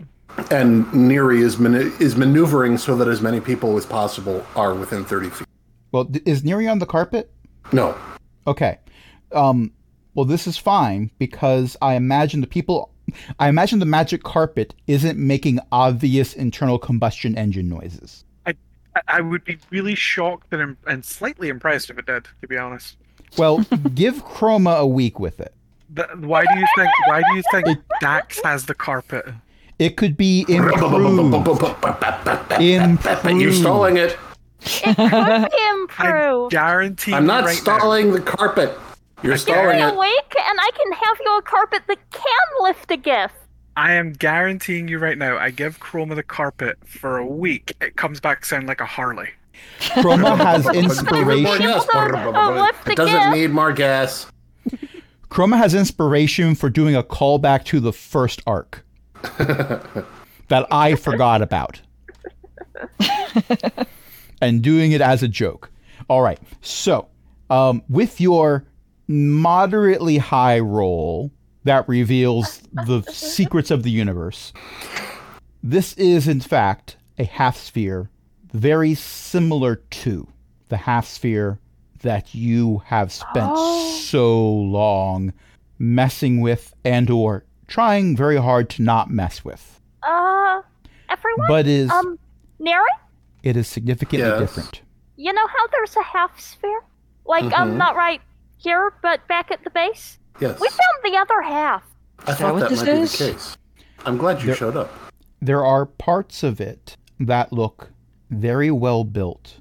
And Neri is man- is maneuvering so that as many people as possible are within thirty feet. Well, is Neri on the carpet? No, Okay. Um well this is fine because I imagine the people I imagine the magic carpet isn't making obvious internal combustion engine noises. I, I would be really shocked and, and slightly impressed if it did, to be honest. Well, [LAUGHS] give Chroma a week with it. Th- why do you think? Why do you think Dax has the carpet? It could be improved. Improved. [LAUGHS] you're stalling it. It could [LAUGHS] I guarantee. I'm not right now- stalling the carpet. You're Give stalling me a it. week, and I can have you a carpet that can lift a gift. I am guaranteeing you right now. I give Chroma the carpet for a week. It comes back sounding like a Harley. Chroma has inspiration. Oh, lift the It doesn't need more gas. Chroma has inspiration for doing a callback to the first arc [LAUGHS] that I forgot about. [LAUGHS] and doing it as a joke. All right. So, um, with your moderately high roll that reveals the secrets of the universe, this is, in fact, a half sphere very similar to the half sphere that you have spent Oh. so long messing with and or trying very hard to not mess with. Uh, everyone? But is Um, Neri? it is significantly Yes. different. You know how there's a half sphere? Like, um, Mhm. not right here, but back at the base? Yes. We found the other half. I thought what that might is? be the case. I'm glad you There- showed up. There are parts of it that look very well built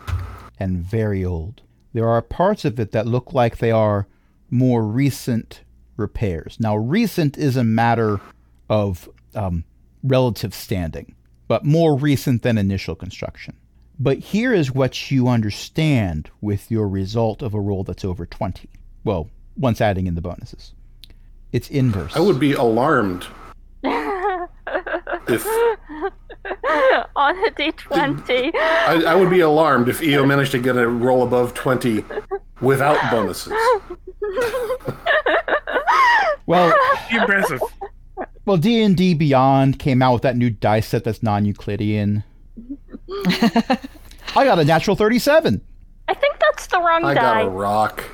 and very old. There are parts of it that look like they are more recent repairs. Now, recent is a matter of um, relative standing, but more recent than initial construction. But here is what you understand with your result of a roll that's over 20. Well, once adding in the bonuses. It's inverse. I would be alarmed [LAUGHS] if On a d20. I, I would be alarmed if EO managed to get a roll above twenty without bonuses. well, impressive. Well, D and D Beyond came out with that new dice set that's non-Euclidean. [LAUGHS] I got a natural thirty-seven. I think that's the wrong I die. got a rock.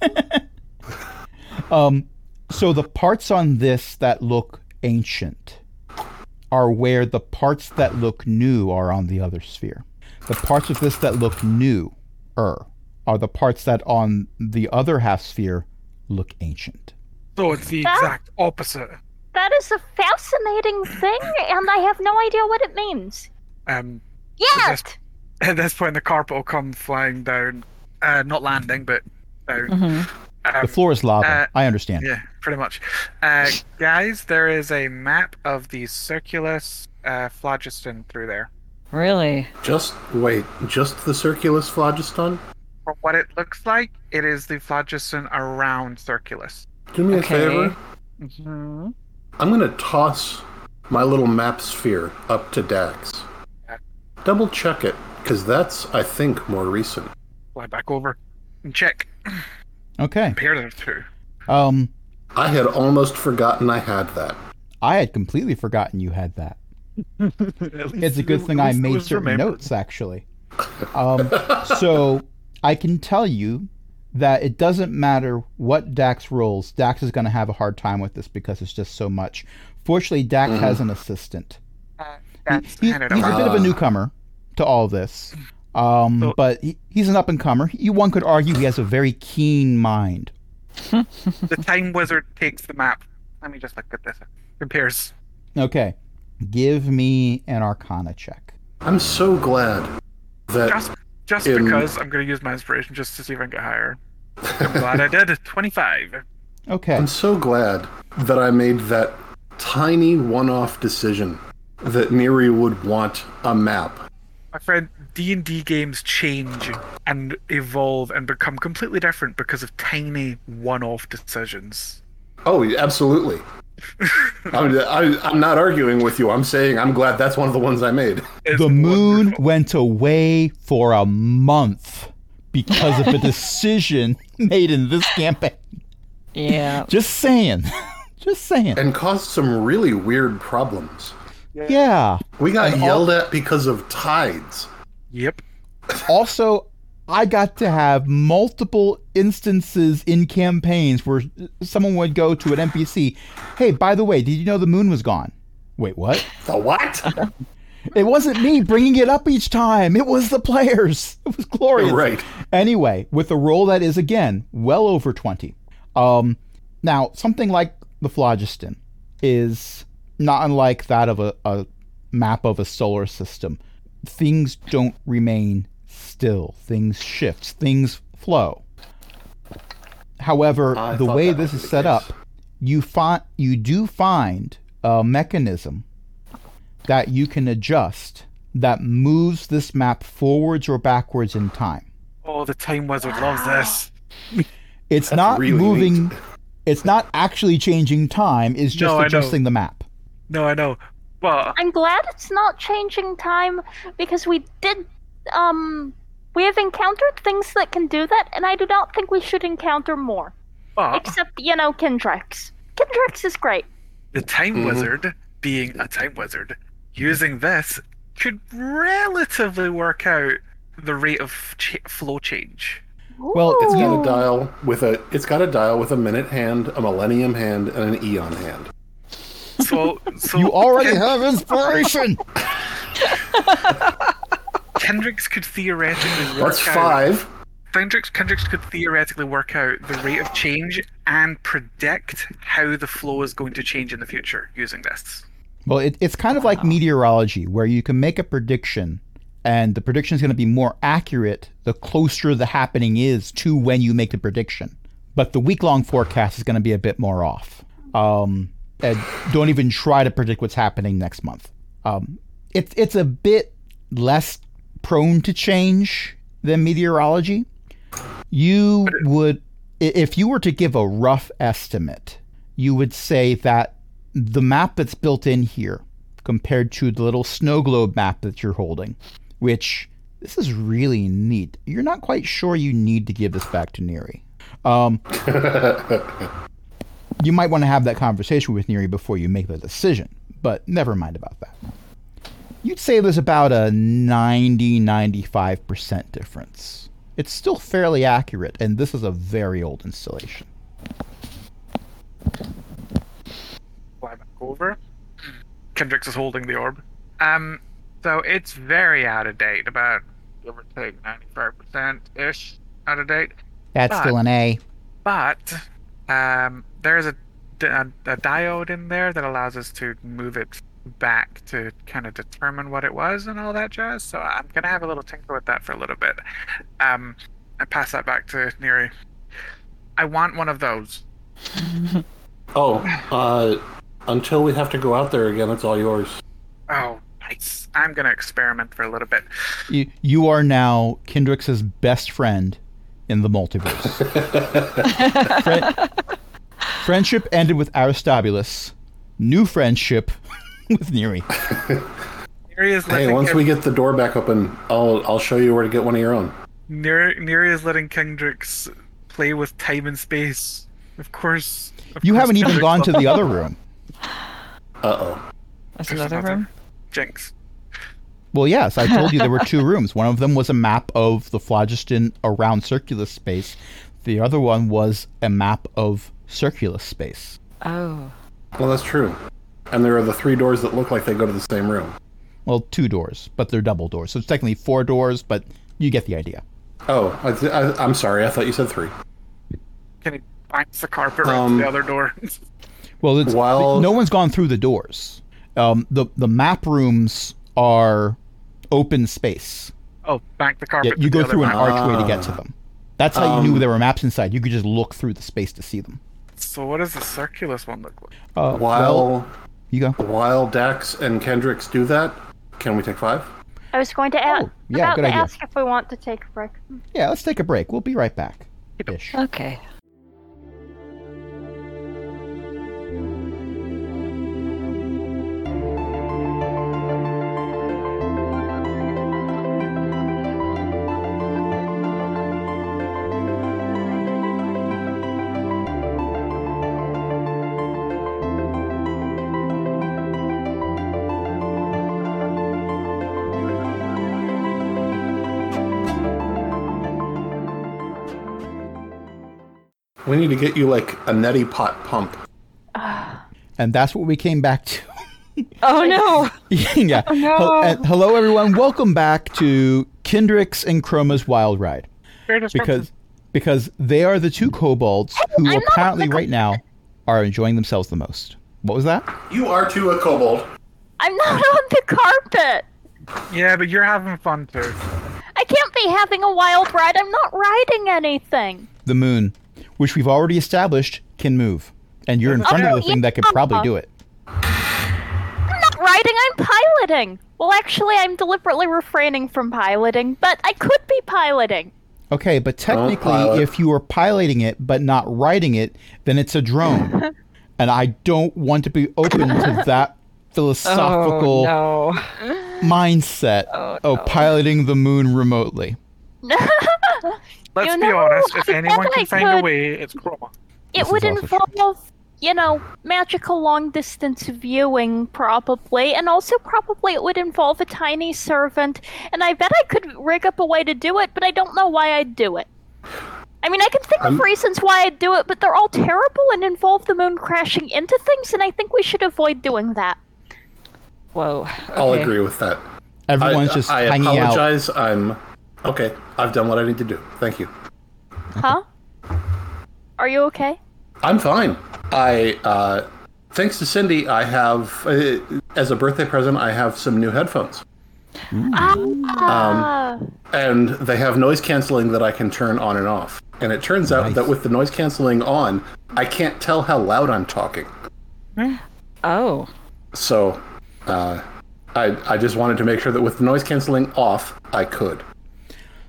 [LAUGHS] Um, so the parts on this that look ancient are where the parts that look new are on the other sphere. The parts of this that look new er are the parts that on the other half sphere look ancient. So it's the That- exact opposite. That is a fascinating thing, and I have no idea what it means. Um, Yet! [LAUGHS] at this point, the carpet will come flying down, uh, not landing, but down. Mhm. The Um, floor is lava. uh, I understand. Yeah, pretty much. Uh, guys, there is a map of the Circulus uh, phlogiston through there. Really? Just wait, just the Circulus phlogiston? From what it looks like, it is the phlogiston around Circulus. Do me a favor. Mm-hmm. I'm gonna toss my little map sphere up to Dax. Double check it, because that's, I think, more recent. Fly back over and check. Okay. Compare the two. Um, I had almost forgotten I had that. I had completely forgotten you had that. [LAUGHS] It's a good thing I made certain notes, actually. Um, so I can tell you that it doesn't matter what Dax rolls, Dax is going to have a hard time with this because it's just so much. Fortunately, Dax Mhm. has an assistant. Uh, He- that's he- handed he's a bit of a newcomer to all this, um, So- but he, he's an up and comer. You one could argue he has a very keen mind. [LAUGHS] The time wizard takes the map. Let me just look at this. Compares. Okay, give me an Arcana check. I'm so glad that Just just In- because I'm going to use my inspiration just to see if I can get higher. I'm glad I did. [LAUGHS] 25. Okay, I'm so glad that I made that tiny one-off decision that Neri would want a map. My friend, D&D games change and evolve and become completely different because of tiny one-off decisions. Oh, absolutely. [LAUGHS] I'm, I, I'm not arguing with you. I'm saying I'm glad that's one of the ones I made. It's the moon wonderful. went away for a month because of a [LAUGHS] decision made in this campaign. Yeah. [LAUGHS] Just saying. Just saying. And caused some really weird problems. Yeah. We got And all- yelled at because of tides. Yep. Also, I got to have multiple instances in campaigns where someone would go to an NPC, hey, by the way, did you know the moon was gone? Wait, what? The what? [LAUGHS] It wasn't me bringing it up each time. It was the players. [LAUGHS] It was glorious. right. Anyway, with a roll that is again well over 20. Um, now, something like the phlogiston is not unlike that of a, a map of a solar system. Things don't remain still, things shift, things flow. However, I the way this is set case. up, you find you do find a mechanism that you can adjust that moves this map forwards or backwards in time. Oh, the time wizard loves this. [LAUGHS] It's That's not really moving. neat. It's not actually changing time. It's just No, adjusting the map. No, I know. Well, I'm glad it's not changing time because we did, um, we have encountered things that can do that, and I do not think we should encounter more. but Except, you know, Kendrix. Kendrix is great. the time Mhm. wizard, being a time wizard, using this could relatively work out the rate of ch- flow change. Well, it's It's got a dial with a. It's got a dial with a minute hand, a millennium hand, and an eon hand. So, [LAUGHS] so You already Ken- have inspiration. Kendrix could theoretically work That's out. five. Kendrix, Kendrix could theoretically work out the rate of change and predict how the flow is going to change in the future using this. Well, it, it's kind of like meteorology, where you can make a prediction, and the prediction is going to be more accurate the closer the happening is to when you make the prediction. But the week long forecast is going to be a bit more off. Um, and don't even try to predict what's happening next month. Um, it's it's a bit less prone to change than meteorology. You would, if you were to give a rough estimate, you would say that the map that's built in here compared to the little snow globe map that you're holding, which this is really neat. You're not quite sure you need to give this back to Neri. Um, [LAUGHS] you might want to have that conversation with Neri before you make the decision, but never mind about that. You'd say there's about a 90 95% difference. It's still fairly accurate, and this is a very old installation. Fly back over. Kendrix is holding the orb. Um, so it's very out of date, about give or take ninety-five percent ish out of date. That's But- still an A. But um, there's a, a, a diode in there that allows us to move it back to kind of determine what it was and all that jazz. So I'm gonna have a little tinker with that for a little bit. Um, and pass that back to Neri. I want one of those. [LAUGHS] Oh, uh, until we have to go out there again, it's all yours. Oh, nice. I'm gonna experiment for a little bit. You, you are now Kendrix's best friend in the multiverse. [LAUGHS] Fri- friendship ended with Aristobulus. New friendship [LAUGHS] with Neri. Neri is Hey, letting once we get the door back open, I'll I'll show you where to get one of your own. Neri, Neri is letting Kendrix play with time and space. Of course. of You course haven't even Kendrix gone to the [LAUGHS] other room. Uh oh. That's There's another room. Jinx. Well, yes, I told you there were two [LAUGHS] rooms. One of them was a map of the phlogiston around Circulus space. The other one was a map of Circulus space. Oh. Well, that's true. And there are the three doors that look like they go to the same room. Well, two doors, but they're double doors. So it's technically four doors, but you get the idea. Oh, I th- I, I'm sorry. I thought you said three. Can he bounce the carpet right Um, to the other door? [LAUGHS] Well, it's, While- no one's gone through the doors. Um, the the map rooms are open space. oh, back the carpet. Yeah, you go through an one. archway to get to Ah. them. That's how you knew Um, there were maps inside. You could just look through the space to see them. So what does the circulus one look like? Uh, While well, you go. while Dax and Kendrix do that, can we take five? I was going to ask. Oh, yeah, about good to idea. ask if we want to take a break. Yeah, let's take a break. We'll be right back. Ish. Okay. To get you like a neti pot pump. [SIGHS] And that's what we came back to. Oh no. [LAUGHS] yeah. Oh, no. Hel- uh, hello, everyone. Welcome back to Kendrix and Chroma's Wild Ride. Because because they are the two kobolds who I'm apparently right now are enjoying themselves the most. What was that? You are too a kobold. I'm not on the carpet. Yeah, but you're having fun too. I can't be having a wild ride. I'm not riding anything. The moon, which we've already established can move. And you're in front of the thing that could probably do it. I'm not riding. I'm piloting. Well, actually, I'm deliberately refraining from piloting, but I could be piloting. Okay, but technically, if you are piloting it but not riding it, then it's a drone. [LAUGHS] and I don't want to be open to [LAUGHS] that philosophical Oh no. mindset Oh, of piloting the moon remotely. [LAUGHS] Let's You be know, honest. If anyone can find a could- way, it's Chroma. It This would is also true. involve, you know, magical long distance viewing, probably, and also probably it would involve a tiny servant. And I bet I could rig up a way to do it, but I don't know why I'd do it. I mean, I can think I'm- of reasons why I'd do it, but they're all terrible and involve the moon crashing into things, and I think we should avoid doing that. Whoa. I'll agree with that. Everyone's I, just I hanging out. apologize. I'm okay. I've done what I need to do. Thank you. Huh? Are you okay? I'm fine. I, uh, thanks to Cindy, I have, uh, as a birthday present, I have some new headphones. Ah, And they have noise canceling that I can turn on and off. And it turns out Nice. that with the noise canceling on, I can't tell how loud I'm talking. Oh. So, uh, I, I just wanted to make sure that with the noise canceling off, I could.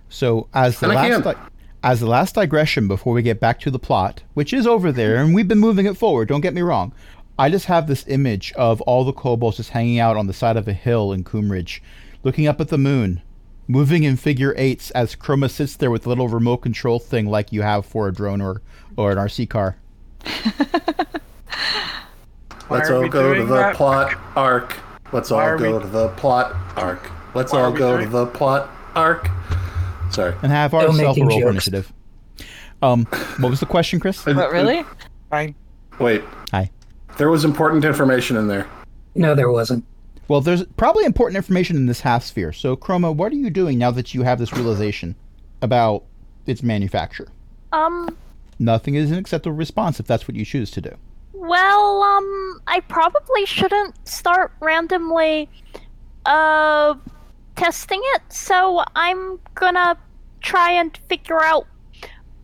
So as the And last di- as the last digression before we get back to the plot, which is over there, and we've been moving it forward. Don't get me wrong. I just have this image of all the kobolds just hanging out on the side of a hill in Coomridge, looking up at the moon, moving in figure eights as Chroma sits there with a little remote control thing like you have for a drone or or an RC car. [LAUGHS] Let's all go to the that? plot arc. Let's all go we- to the plot arc. Let's Why are all we go to the plot arc. Sorry. and have our Still self making roll jokes. initiative. Um, what was the question, Chris? What, really? Fine. Wait. Hi. There was important information in there. No, there wasn't. Well, there's probably important information in this half sphere. So, Chroma, what are you doing now that you have this realization about its manufacture? um, Nothing is an acceptable response if that's what you choose to do. well, um, I probably shouldn't start randomly, uh, testing it, so I'm gonna try and figure out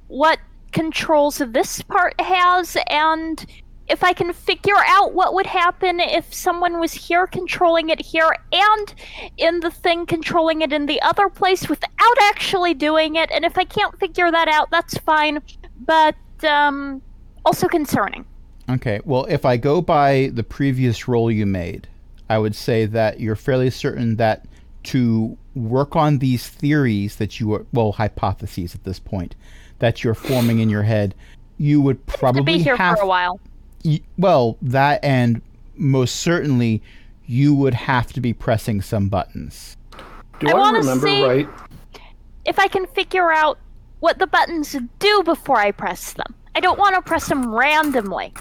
what controls this part has and if I can figure out what would happen if someone was here controlling it here and in the thing controlling it in the other place without actually doing it, and if I can't figure that out, that's fine, but um, also concerning. Okay, well, if I go by the previous roll you made, I would say that you're fairly certain that to work on these theories that you are, well, hypotheses at this point, that you're forming in your head, you would To probably be here have for a while. y- well, that and most certainly you would have to be pressing some buttons. Do I I, wanna remember see- right? If I can figure out what the buttons do before I press them. I don't want to press them randomly.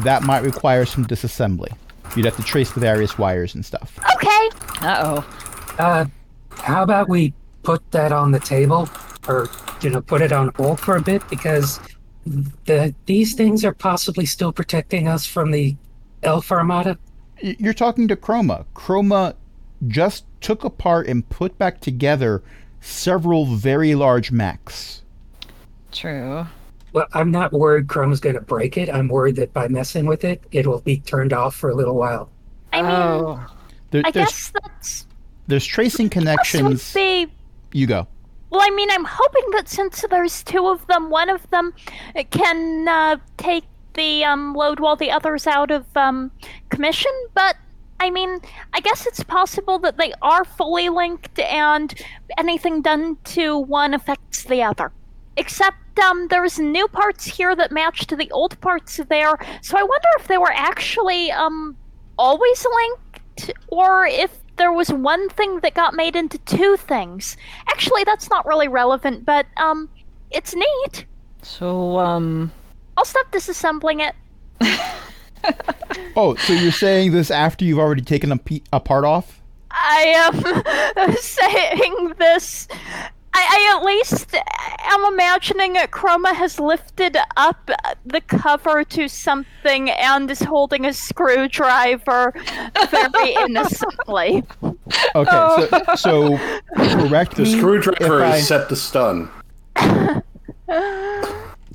That might require some disassembly. You'd have to trace the various wires and stuff. Okay. Uh oh. Uh, how about we put that on the table, or you know, put it on hold for a bit because the these things are possibly still protecting us from the Elf Armada. You're talking to Chroma. Chroma just took apart and put back together several very large mechs. True. Well, I'm not worried Chroma's going to break it. I'm worried that by messing with it, it will be turned off for a little while. I mean, oh. There, I guess that's there's tracing connections. be. You go. Well, I mean, I'm hoping that since there's two of them, one of them can uh, take the um, load while the other's out of um, commission. But I mean, I guess it's possible that they are fully linked, and anything done to one affects the other. Except um, there's new parts here that match to the old parts there, so I wonder if they were actually um, always linked, or if there was one thing that got made into two things. Actually, that's not really relevant, but um, it's neat. So, um. I'll stop disassembling it. [LAUGHS] Oh, so you're saying this after you've already taken a, pe- a part off? I am [LAUGHS] saying this. I, I at least am imagining that Chroma has lifted up the cover to something and is holding a screwdriver very [LAUGHS] innocently. Okay, so, so correct The me screwdriver if I- is set to stun. [LAUGHS]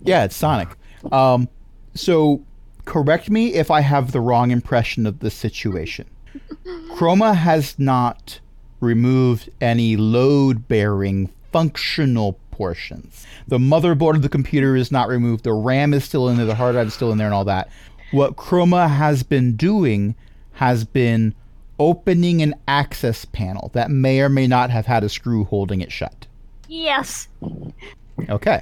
Yeah, it's Sonic. Um, so correct me if I have the wrong impression of the situation. [LAUGHS] Chroma has not removed any load bearing functional portions. The motherboard of the computer is not removed, the RAM is still in there, the hard drive is still in there, and all that. What Chroma has been doing has been opening an access panel that may or may not have had a screw holding it shut. Yes. Okay.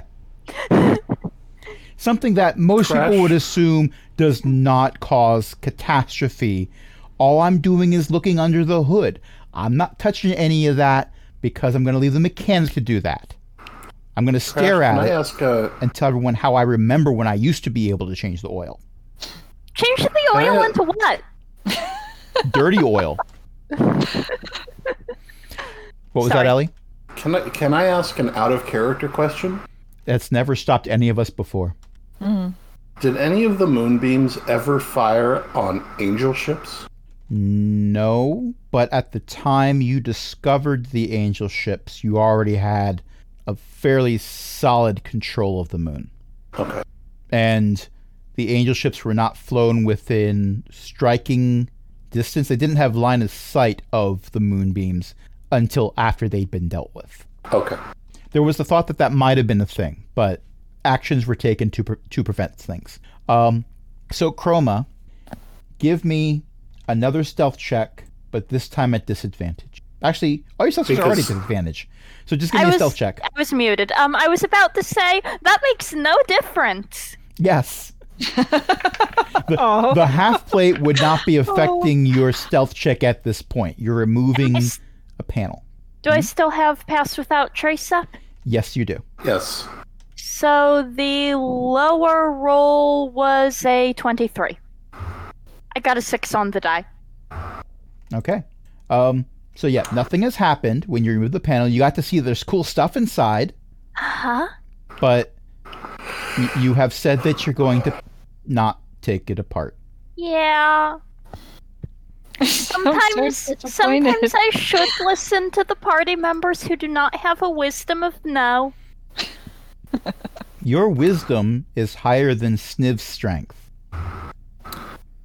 Something that most Crash. people would assume does not cause catastrophe. All I'm doing is looking under the hood. I'm not touching any of that because I'm going to leave the mechanics to do that. I'm going to stare Can at I it ask? Uh, and tell everyone how I remember when I used to be able to change the oil. Change the oil I- into what? [LAUGHS] Dirty oil. What was Sorry. that, Ellie? can I can I ask an out of character question? That's never stopped any of us before. Did any of the moonbeams ever fire on angel ships? No, but at the time you discovered the angel ships, you already had a fairly solid control of the moon. Okay. And the angel ships were not flown within striking distance. They didn't have line of sight of the moonbeams until after they'd been dealt with. Okay. There was the thought that that might have been a thing, but actions were taken to pre- to prevent things. Um, so Chroma, give me another stealth check, but this time at disadvantage. Actually, all your stealth checks are already Because- disadvantage. So just give I me a was- stealth check. I was muted. Um, I was about to say that makes no difference. Yes. [LAUGHS] the, the half plate would not be [LAUGHS] affecting your stealth check at this point. You're removing Yes. a panel. Do I still have pass without trace up? Yes, you do. Yes. So the lower roll was a 23. I got a 6 on the die. Okay. Um. So yeah, nothing has happened when you remove the panel. You got to see there's cool stuff inside, Uh Huh? but y- you have said that you're going to not take it apart. Yeah. [LAUGHS] Sometimes, sometimes I should listen to the party members who do not have a wisdom of no. Your wisdom is higher than Sniv's strength.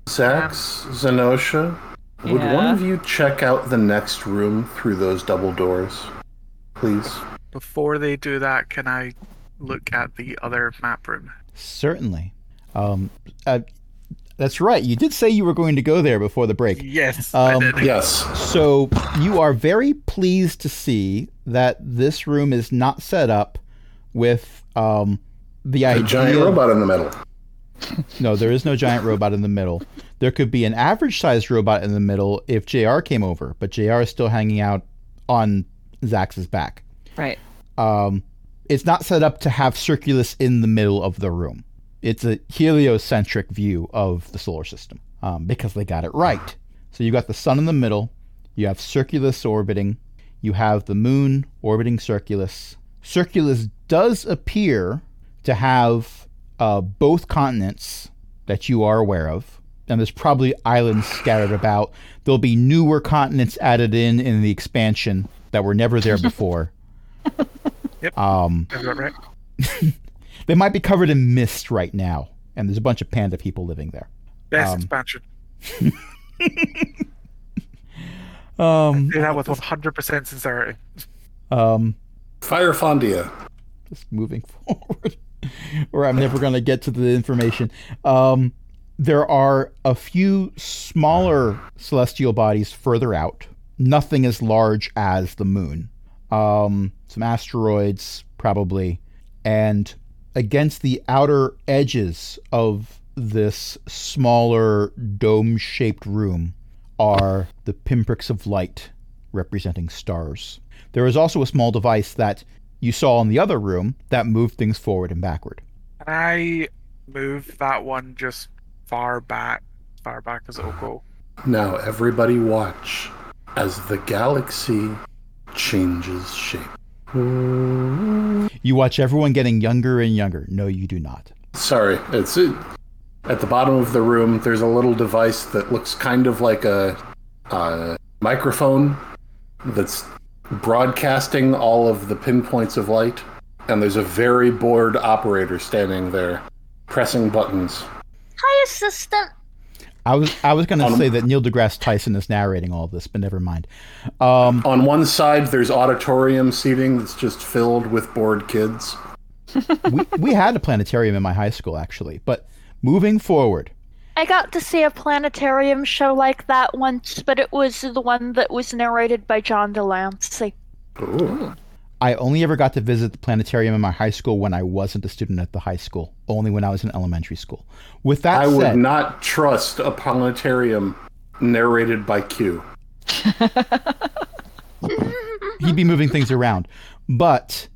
Zax, Zenosha, would one of you check out the next room through those double doors, please? Before they do that, can I look at the other map room? Certainly. Um. Uh, that's right. You did say you were going to go there before the break. Yes, Um, I did. Yes. So you are very pleased to see that this room is not set up with um, the A idea. giant robot in the middle. [LAUGHS] No, there is no giant robot in the middle. There could be an average-sized robot in the middle if Jr. came over, but Jr. is still hanging out on Zax's back. Right. Um, it's not set up to have Circulus in the middle of the room. It's a heliocentric view of the solar system um, because they got it right. So you've got the sun in the middle, you have Circulus orbiting, you have the moon orbiting Circulus. Circulus does appear to have uh, both continents that you are aware of, and there's probably islands scattered about. There'll be newer continents added in in the expansion that were never there before. [LAUGHS] Yep. Um, I've got right. [LAUGHS] they might be covered in mist right now, and there's a bunch of panda people living there. Best Um, expansion. [LAUGHS] Um, Do that with 100% sincerity. um, Fire Fondia. just moving forward, [LAUGHS] or I'm never going to get to the information. Um, there are a few smaller celestial bodies further out. Nothing as large as the moon. Um, some asteroids, probably, and against the outer edges of this smaller dome-shaped room are the pinpricks of light representing stars. There is also a small device that you saw in the other room that moved things forward and backward. Can I move that one just far back, far back as it'll go? Now, everybody watch as the galaxy changes shape. You watch everyone getting younger and younger. No, you do not. Sorry, it's it, at the bottom of the room. There's a little device that looks kind of like a, a microphone that's broadcasting all of the pinpoints of light, and there's a very bored operator standing there, pressing buttons. Hi, assistant. I was I was going to say that Neil deGrasse Tyson is narrating all this, but never mind. Um, On one side, there's auditorium seating that's just filled with bored kids. [LAUGHS] we we had a planetarium in my high school actually, but moving forward, I got to see a planetarium show like that once, but it was the one that was narrated by John de Lancie. Ooh. I only ever got to visit the planetarium in my high school when I wasn't a student at the high school. Only when I was in elementary school. With that I would not trust a planetarium narrated by Q. [LAUGHS] he'd be moving things around. But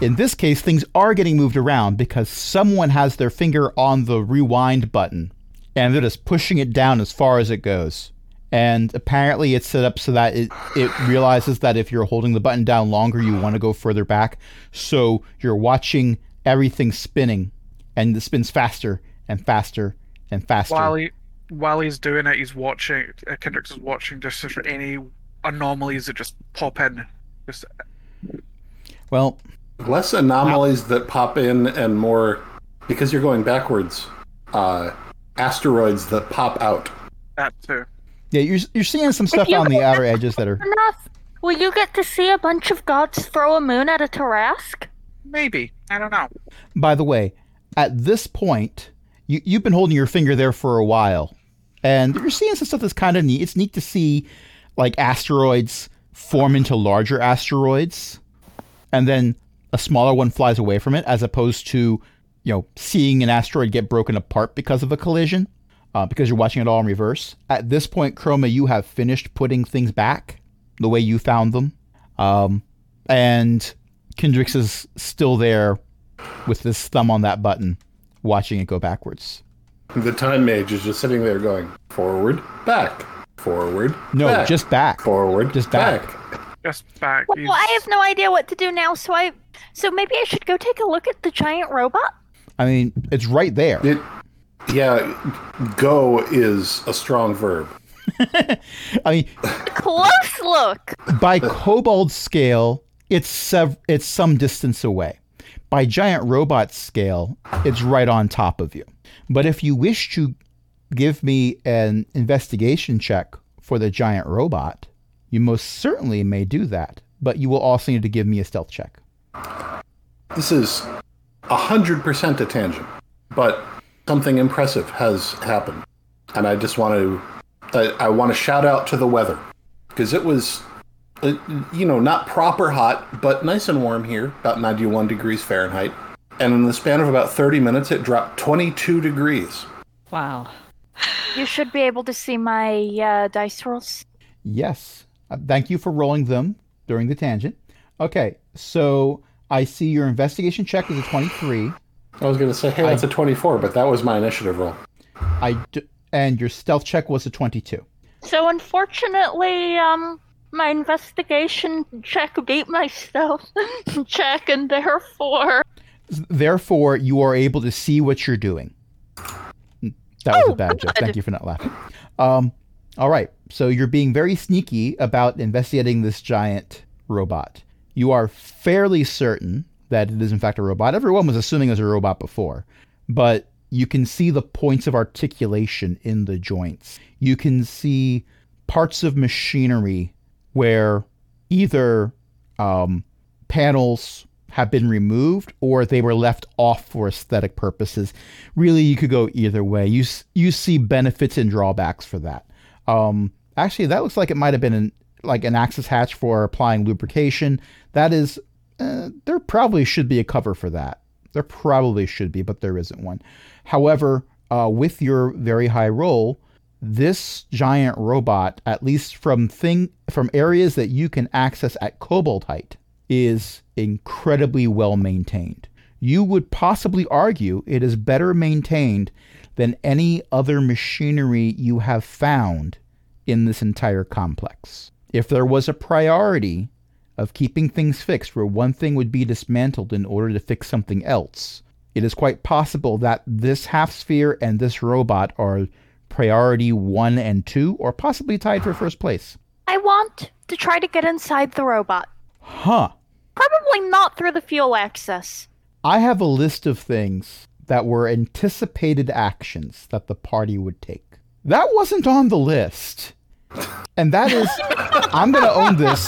In this case, things are getting moved around because someone has their finger on the rewind button and they're just pushing it down as far as it goes. And apparently, it's set up so that it, it realizes that if you're holding the button down longer, you want to go further back. So you're watching everything spinning, and it spins faster and faster and faster. While he while he's doing it, he's watching. Uh, Kendrix is watching just for any anomalies that just pop in. Just well, Less anomalies that pop in and more because you're going backwards. Uh, asteroids that pop out. that too. yeah, you're, you're seeing some stuff on the outer edges that are. Enough. Will you get to see a bunch of gods throw a moon at a Tarrasque? Maybe I don't know. By the way, at this point, you, you've been holding your finger there for a while, and you're seeing some stuff that's kind of neat. It's neat to see like asteroids form into larger asteroids, and then a smaller one flies away from it, as opposed to you know seeing an asteroid get broken apart because of a collision, uh, because you're watching it all in reverse. At this point, Chroma, you have finished putting things back the way you found them, um, and Kendrix is still there with his thumb on that button, watching it go backwards. The time mage is just sitting there going forward, back, forward. No, back, just back. forward, just back. Just back. Well, he's- I have no idea what to do now, so I so maybe I should go take a look at the giant robot. I mean, it's right there. It, yeah, go is a strong verb. [LAUGHS] I mean, Close look. by kobold scale, it's sev- it's some distance away. By giant robot scale, it's right on top of you. But if you wish to give me an investigation check for the giant robot, you most certainly may do that. But you will also need to give me a stealth check. This is a hundred percent a tangent, but something impressive has happened, and I just want to, I, I want to shout out to the weather because it was, uh, you know, not proper hot, but nice and warm here, about ninety-one degrees Fahrenheit, and in the span of about thirty minutes, it dropped twenty-two degrees. Wow. You should be able to see my uh, dice rolls. Yes. Uh, thank you for rolling them during the tangent. Okay, so I see your investigation check is a 23. I was going to say, hey, that's a twenty-four, but that was my initiative roll. I d- and your stealth check was a 22. So unfortunately, um, my investigation check beat my stealth [LAUGHS] check, and therefore, Therefore, you are able to see what you're doing. That was Oh, a bad joke. Thank you for not laughing. Um, all right. So you're being very sneaky about investigating this giant robot. You are fairly certain that it is in fact a robot. Everyone was assuming it was a robot before, but you can see the points of articulation in the joints. You can see parts of machinery where either um, panels have been removed or they were left off for aesthetic purposes. Really, you could go either way. You you see benefits and drawbacks for that. Um, actually, that looks like it might have been an, like an access hatch for applying lubrication. That is, uh, there probably should be a cover for that. There probably should be, but there isn't one. However, uh, with your very high roll, this giant robot, at least from thing from areas that you can access at kobold height, is incredibly well maintained. You would possibly argue it is better maintained than any other machinery you have found in this entire complex. If there was a priority of keeping things fixed where one thing would be dismantled in order to fix something else, it is quite possible that this half sphere and this robot are priority one and two, or possibly tied for first place. I want to try to get inside the robot. Huh. Probably not through the fuel access. I have a list of things that were anticipated actions that the party would take. That wasn't on the list. And that is, I'm going to own this.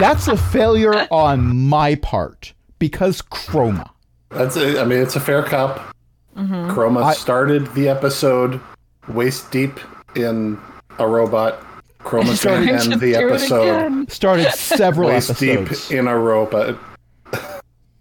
That's a failure on my part because Chroma. That's a, I mean, it's a fair cop. Chroma I- started the episode waist deep in a robot. Chroma going to end the episode. Started several waist episodes. deep in a robot.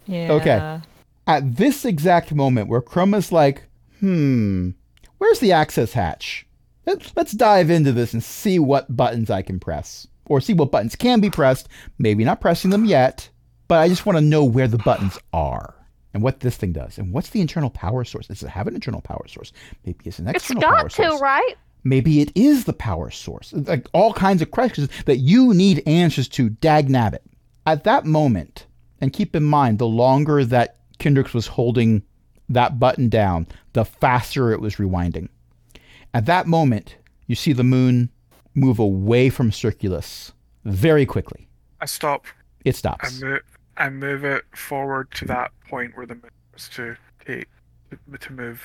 Yeah. Okay. At this exact moment where Chroma's like, hmm, where's the access hatch? Let- Let's dive into this and see what buttons I can press. Or see what buttons can be pressed, maybe not pressing them yet. but I just want to know where the buttons are and what this thing does and what's the internal power source. Does it have an internal power source? Maybe it's an external power It's got to, source. right? Maybe it is the power source. Like all kinds of questions that you need answers to. Dag nabbit. At that moment, and keep in mind, the longer that Kendrix was holding that button down, the faster it was rewinding. At that moment, you see the moon move away from Circulus very quickly. I stop. It I stops. move. I move it forward to that point where the moon was to take to move.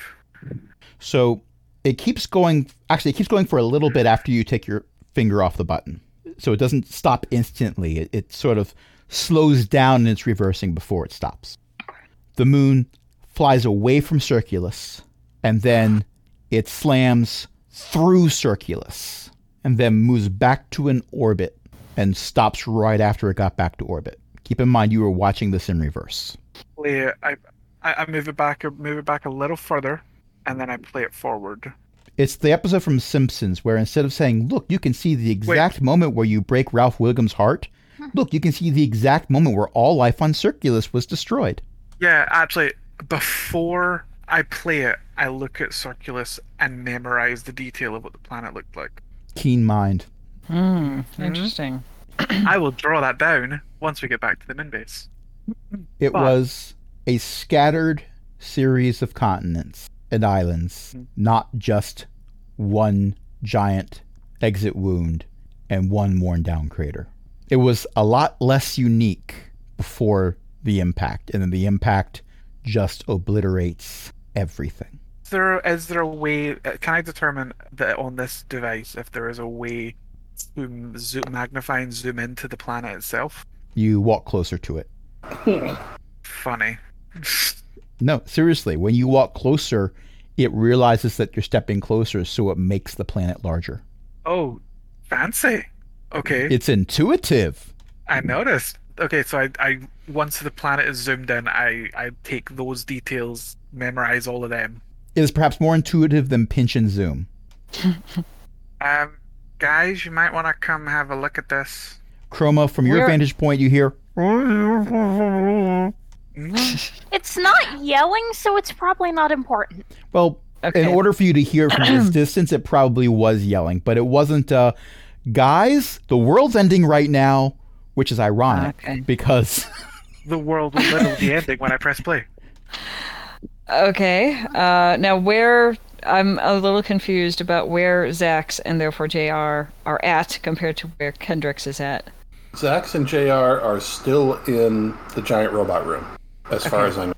So it keeps going. Actually, it keeps going for a little bit after you take your finger off the button. So it doesn't stop instantly. It, it sort of slows down and it's reversing before it stops. The moon flies away from Circulus and then it slams through Circulus and then moves back to an orbit and stops right after it got back to orbit. Keep in mind you were watching this in reverse. Play it. I, I I move it back. Move it back a little further, and then I play it forward. It's the episode from Simpsons where instead of saying, "Look, you can see the exact moment where you break Ralph Wiggum's heart," look, you can see the exact moment where all life on Circulus was destroyed. Yeah, actually, before I play it, I look at Circulus and memorize the detail of what the planet looked like. Keen mind. Hmm. Interesting. [CLEARS THROAT] I will draw that down once we get back to the moon base. It But- was a scattered series of continents and islands, not just one giant exit wound and one worn down crater. It was a lot less unique before the impact, and then the impact just obliterates everything. Is there is there a way? uh, Can I determine that on this device if there is a way to zoom, magnify and zoom into the planet itself? You walk closer to it. Funny. [LAUGHS] No, seriously, when you walk closer, it realizes that you're stepping closer, so it makes the planet larger. Oh, fancy. Okay, It's intuitive. I noticed. Okay, so I, I once the planet is zoomed in, I, I take those details, memorize all of them. It is perhaps more intuitive than pinch and zoom. [LAUGHS] Um, guys, you might want to come have a look at this. Chroma, from your Where- vantage point, you hear [LAUGHS] It's not yelling, so it's probably not important. Well, Okay. in order for you to hear from this [CLEARS THROAT] distance, it probably was yelling, but it wasn't. Uh, Guys, the world's ending right now, which is ironic Okay. because [LAUGHS] The world will literally be ending when I press play. Okay. Uh, now, where I'm a little confused about where Zax and therefore JR are at compared to where Kendrix is at. Zax and JR are still in the giant robot room, as far as I know.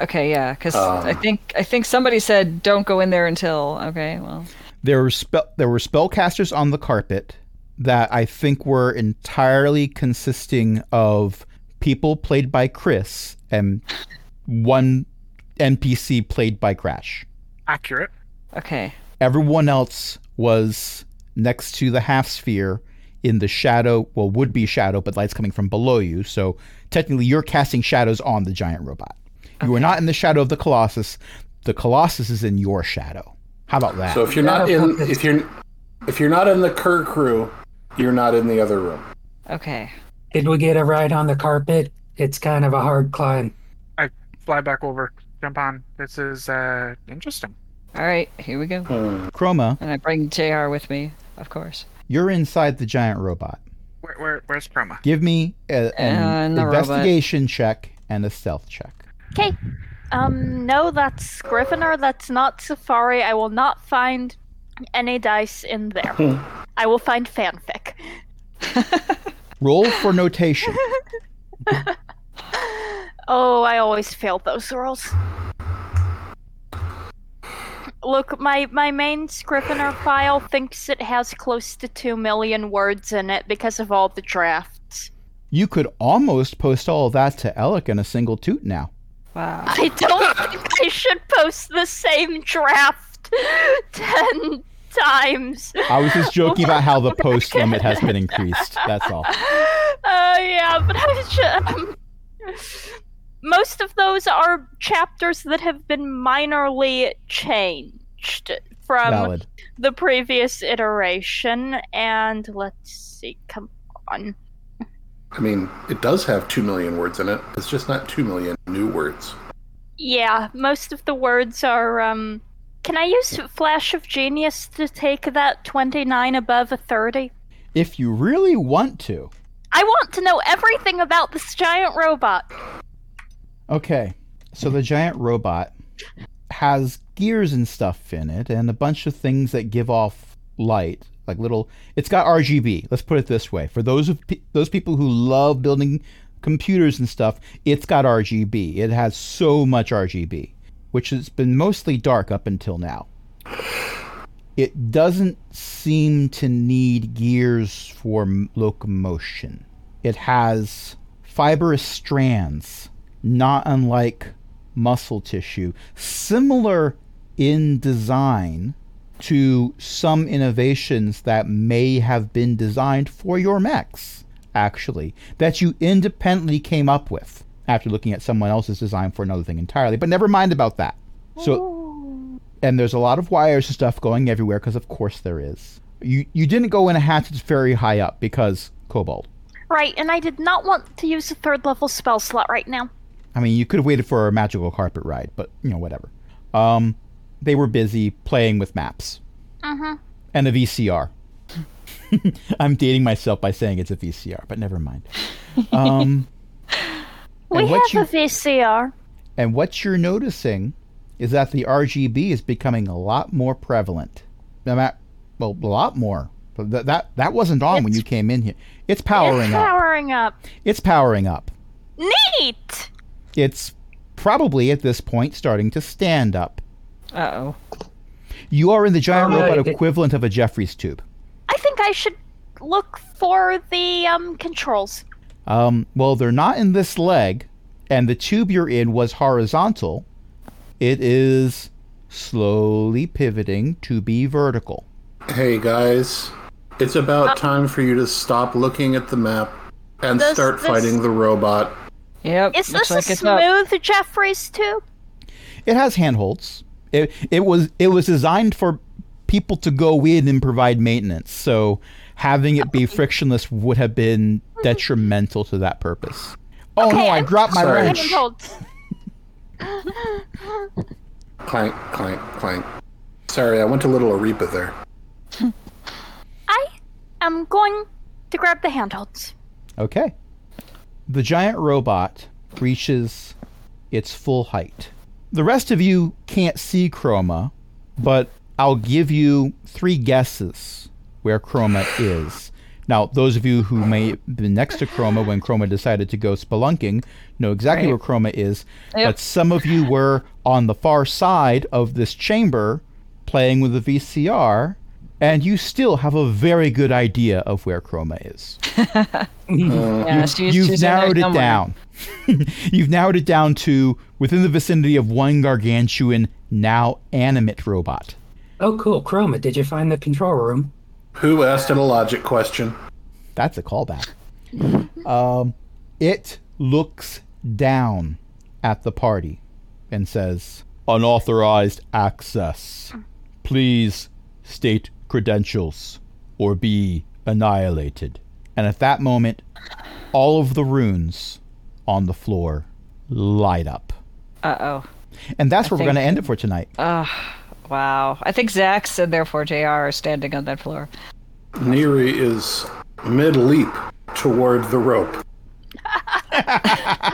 Okay, yeah, because Um. I think I think somebody said don't go in there until. Okay, well, there were spell there were spellcasters on the carpet that I think were entirely consisting of people played by Chris and one NPC played by Crash. Accurate. okay, Everyone else was next to the half sphere in the shadow, well, would be shadow, but light's coming from below you. So technically, you're casting shadows on the giant robot. You are not in the shadow of the Colossus. The Colossus is in your shadow. How about that? So if you're not in, [LAUGHS] if you're, if you're not in the Kerr crew, you're not in the other room. okay. Did we get a ride on the carpet? It's kind of a hard climb. I fly back over. Jump on. This is uh interesting. All right, here we go. Hmm. Chroma, And I bring JR with me, of course. you're inside the giant robot. Where, where where's Chroma? Give me a, an And the robot. investigation check and a stealth check. Okay. Um, no, that's Scrivener. That's not Safari. I will not find any dice in there. I will find fanfic. [LAUGHS] Roll for notation. [LAUGHS] Oh, I always fail those rolls. Look, my, my main Scrivener file thinks it has close to 2 million words in it because of all the drafts. You could almost post all of that to Alec in a single toot now. Wow. I don't [LAUGHS] think I should post the same draft [LAUGHS] 10 times. I was just joking about how the post [LAUGHS] limit has been increased. That's all. Uh, yeah, but I should. Um, most of those are chapters that have been minorly changed from Valid. the previous iteration. And let's see, come on. I mean, it does have 2 million words in it. It's just not 2 million new words. Yeah, most of the words are. Um, can I use Flash of Genius to take that 29 above a 30? If you really want to. I want to know everything about this giant robot. Okay, so the giant robot has gears and stuff in it, and a bunch of things that give off light, like little. It's got RGB. Let's put it this way: for those of those people who love building computers and stuff, it's got RGB. It has so much RGB, which has been mostly dark up until now. It doesn't seem to need gears for locomotion. It has fibrous strands, not unlike muscle tissue, similar in design to some innovations that may have been designed for your mechs, actually, that you independently came up with after looking at someone else's design for another thing entirely. But never mind about that. So, oh. and there's a lot of wires and stuff going everywhere because, of course, there is. You you didn't go in a hatch that's very high up because kobold. Right, and I did not want to use a third level spell slot right now. I mean, you could have waited for a magical carpet ride, but you know, whatever. Um, they were busy playing with maps Mm-hmm. and a VCR. [LAUGHS] I'm dating myself by saying it's a VCR, but never mind. Um, [LAUGHS] We have a VCR. and what you're noticing is that the RGB is becoming a lot more prevalent. Well, a lot more. But That that that wasn't on when you came in here. It's powering it's up. powering up. It's powering up. Neat! It's probably at this point starting to stand up. Uh oh. You are in the giant Oh, robot right. equivalent of a Jefferies tube. I think I should look for the um controls. Um, well, they're not in this leg, and the tube you're in was horizontal. It is slowly pivoting to be vertical. Hey guys, it's about time for you to stop looking at the map and This- start this- fighting the robot. Yep. Is this like a it's up. smooth Jefferies tube? It has handholds. It it was it was designed for people to go in and provide maintenance. So having it be frictionless would have been hmm. detrimental to that purpose. Oh no! Okay, I I'm- dropped my Sorry. wrench. Handholds. Clank, clank, clank. Sorry, I went a little Arepa there. [LAUGHS] I am going to grab the handholds. Okay. The giant robot reaches its full height. The rest of you can't see Chroma, but I'll give you three guesses where Chroma is. Now, those of you who may have been next to Chroma when Chroma decided to go spelunking know exactly Right. where Chroma is, Yep. but some of you were on the far side of this chamber playing with the VCR, and you still have a very good idea of where Chroma is. [LAUGHS] Yeah, she's, You've she's narrowed it somewhere. down. [LAUGHS] You've narrowed it down to within the vicinity of one gargantuan, now animate robot. Oh, cool. Chroma, did you find the control room? Who asked it a logic question? That's a callback. um, it looks down at the party and says, Unauthorized access. Please state credentials or be annihilated. And at that moment, all of the runes on the floor light up. Uh oh. And that's where we're going to end it for tonight. Wow. I think Zax and therefore JR are standing on that floor. Neri is mid leap toward the rope.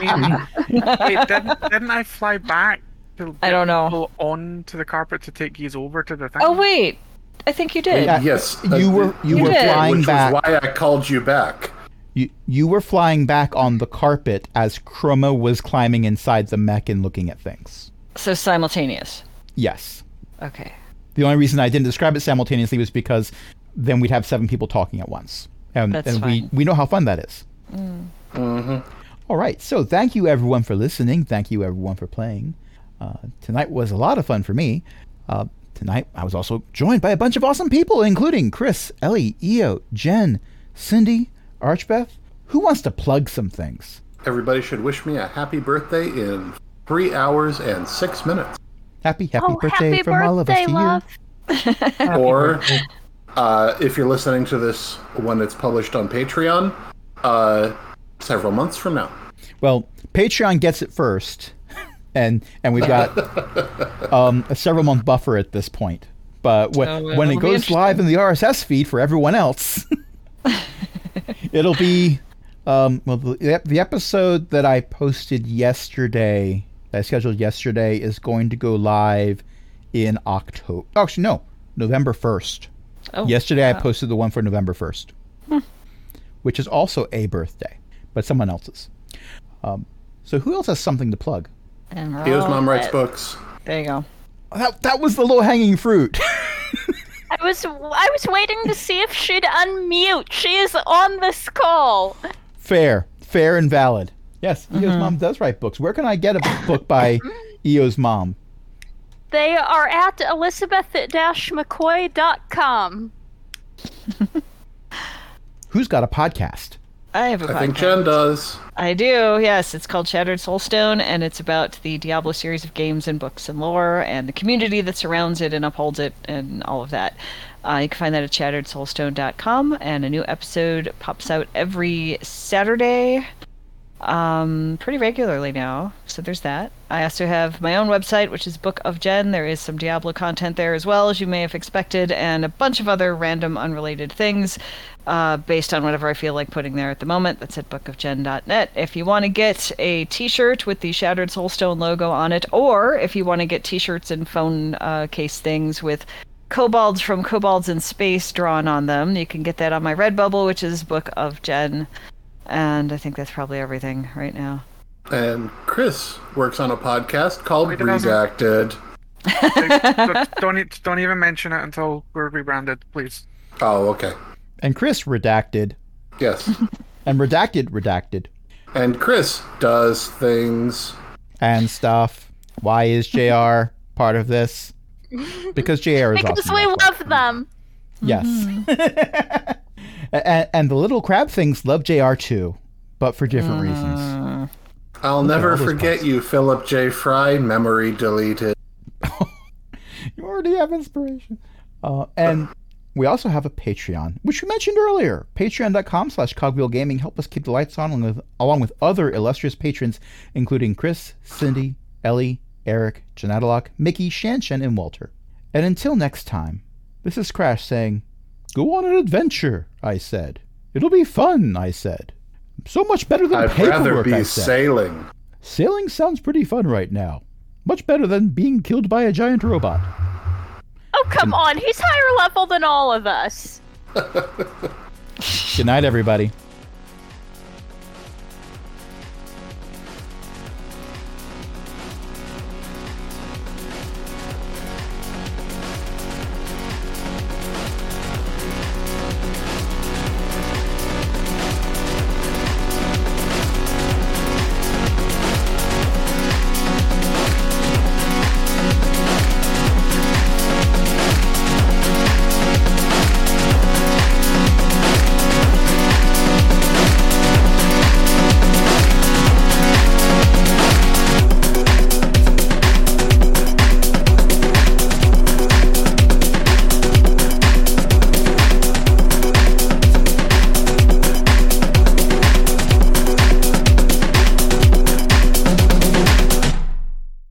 Wait, didn't, didn't I fly back? To I don't know. On to the carpet to take these over to the thing. Oh wait, I think you did. Yeah. Yes, You were you, You were did. flying which back. was why I called you back. You, you were flying back on the carpet as Chroma was climbing inside the mech and looking at things. So simultaneous. Yes. Okay. The only reason I didn't describe it simultaneously was because then we'd have seven people talking at once. And, That's and we, fine. we know how fun that is. All right. So thank you everyone for listening. Thank you everyone for playing. Uh, tonight was a lot of fun for me. Uh, tonight I was also joined by a bunch of awesome people, including Chris, Ellie, Eo, Jen, Cindy, Archbeth. Who wants to plug some things? Everybody should wish me a happy birthday in three hours and six minutes. Happy, happy oh, birthday happy from all of us birthday, to love. you. or uh, if you're listening to this when it's published on Patreon, uh, several months from now. Well, Patreon gets it first, and and we've got [LAUGHS] um, a several month buffer at this point. But when, So, uh, when it goes live in the RSS feed for everyone else, [LAUGHS] it'll be um, well the, the episode that I posted yesterday, that I scheduled yesterday, is going to go live in October. Actually, no, November first. Oh, Yesterday I posted the one for November 1st, which is also a birthday, but someone else's. Um, so who else has something to plug? And Theo's all mom writes dead. books. There you go. That, that was the low hanging fruit. [LAUGHS] I was I was waiting to see if she'd unmute. She is on this call. fair, fair and valid. Yes, Eo's mm-hmm. mom does write books. Where can I get a book by [LAUGHS] Eo's mom? They are at elizabeth-mccoy.com. Who's got a podcast? I have a I think podcast. Jen does. I do, yes. It's called Shattered Soulstone, and it's about the Diablo series of games and books and lore, and the community that surrounds it and upholds it, and all of that. Uh, you can find that at shatteredsoulstone.com, and a new episode pops out every Saturday, um, pretty regularly now. So there's that. I also have my own website, which is Book of Gen. There is some Diablo content there as well, as you may have expected, and a bunch of other random, unrelated things uh, based on whatever I feel like putting there at the moment. That's at bookofgen.net. If you want to get a T-shirt with the Shattered Soulstone logo on it, or if you want to get T-shirts and phone uh, case things with kobolds from Kobolds in Space drawn on them, you can get that on my Redbubble, which is Book of Gen. And I think that's probably everything right now. And Chris works on a podcast called Wait, it Redacted. don't, don't, even mention it until we're rebranded, please. Oh, okay. And Chris redacted, Yes. [LAUGHS] and redacted redacted, and Chris does things. and stuff. Why is JR part of this? [LAUGHS] Because JR is Because awesome. we love them. Yes. Mm-hmm. [LAUGHS] and, and the little crab things love JR too, but for different reasons. I'll never forget parts. you, Philip J. Fry. Memory deleted. [LAUGHS] You already have inspiration. Uh, and we also have a Patreon, which we mentioned earlier. Patreon.com slash cogwheelgaming. Help us keep the lights on along with, along with other illustrious patrons, including Chris, Cindy, Ellie, Eric, Janatalock, Mickey, Shanshan, and Walter. And until next time, this is Crash saying, Go on an adventure, I said. It'll be fun, I said. So much better than I'd paperwork, rather be I said. sailing. Sailing sounds pretty fun right now. Much better than being killed by a giant robot. Oh, come on. He's higher level than all of us. Good night, everybody.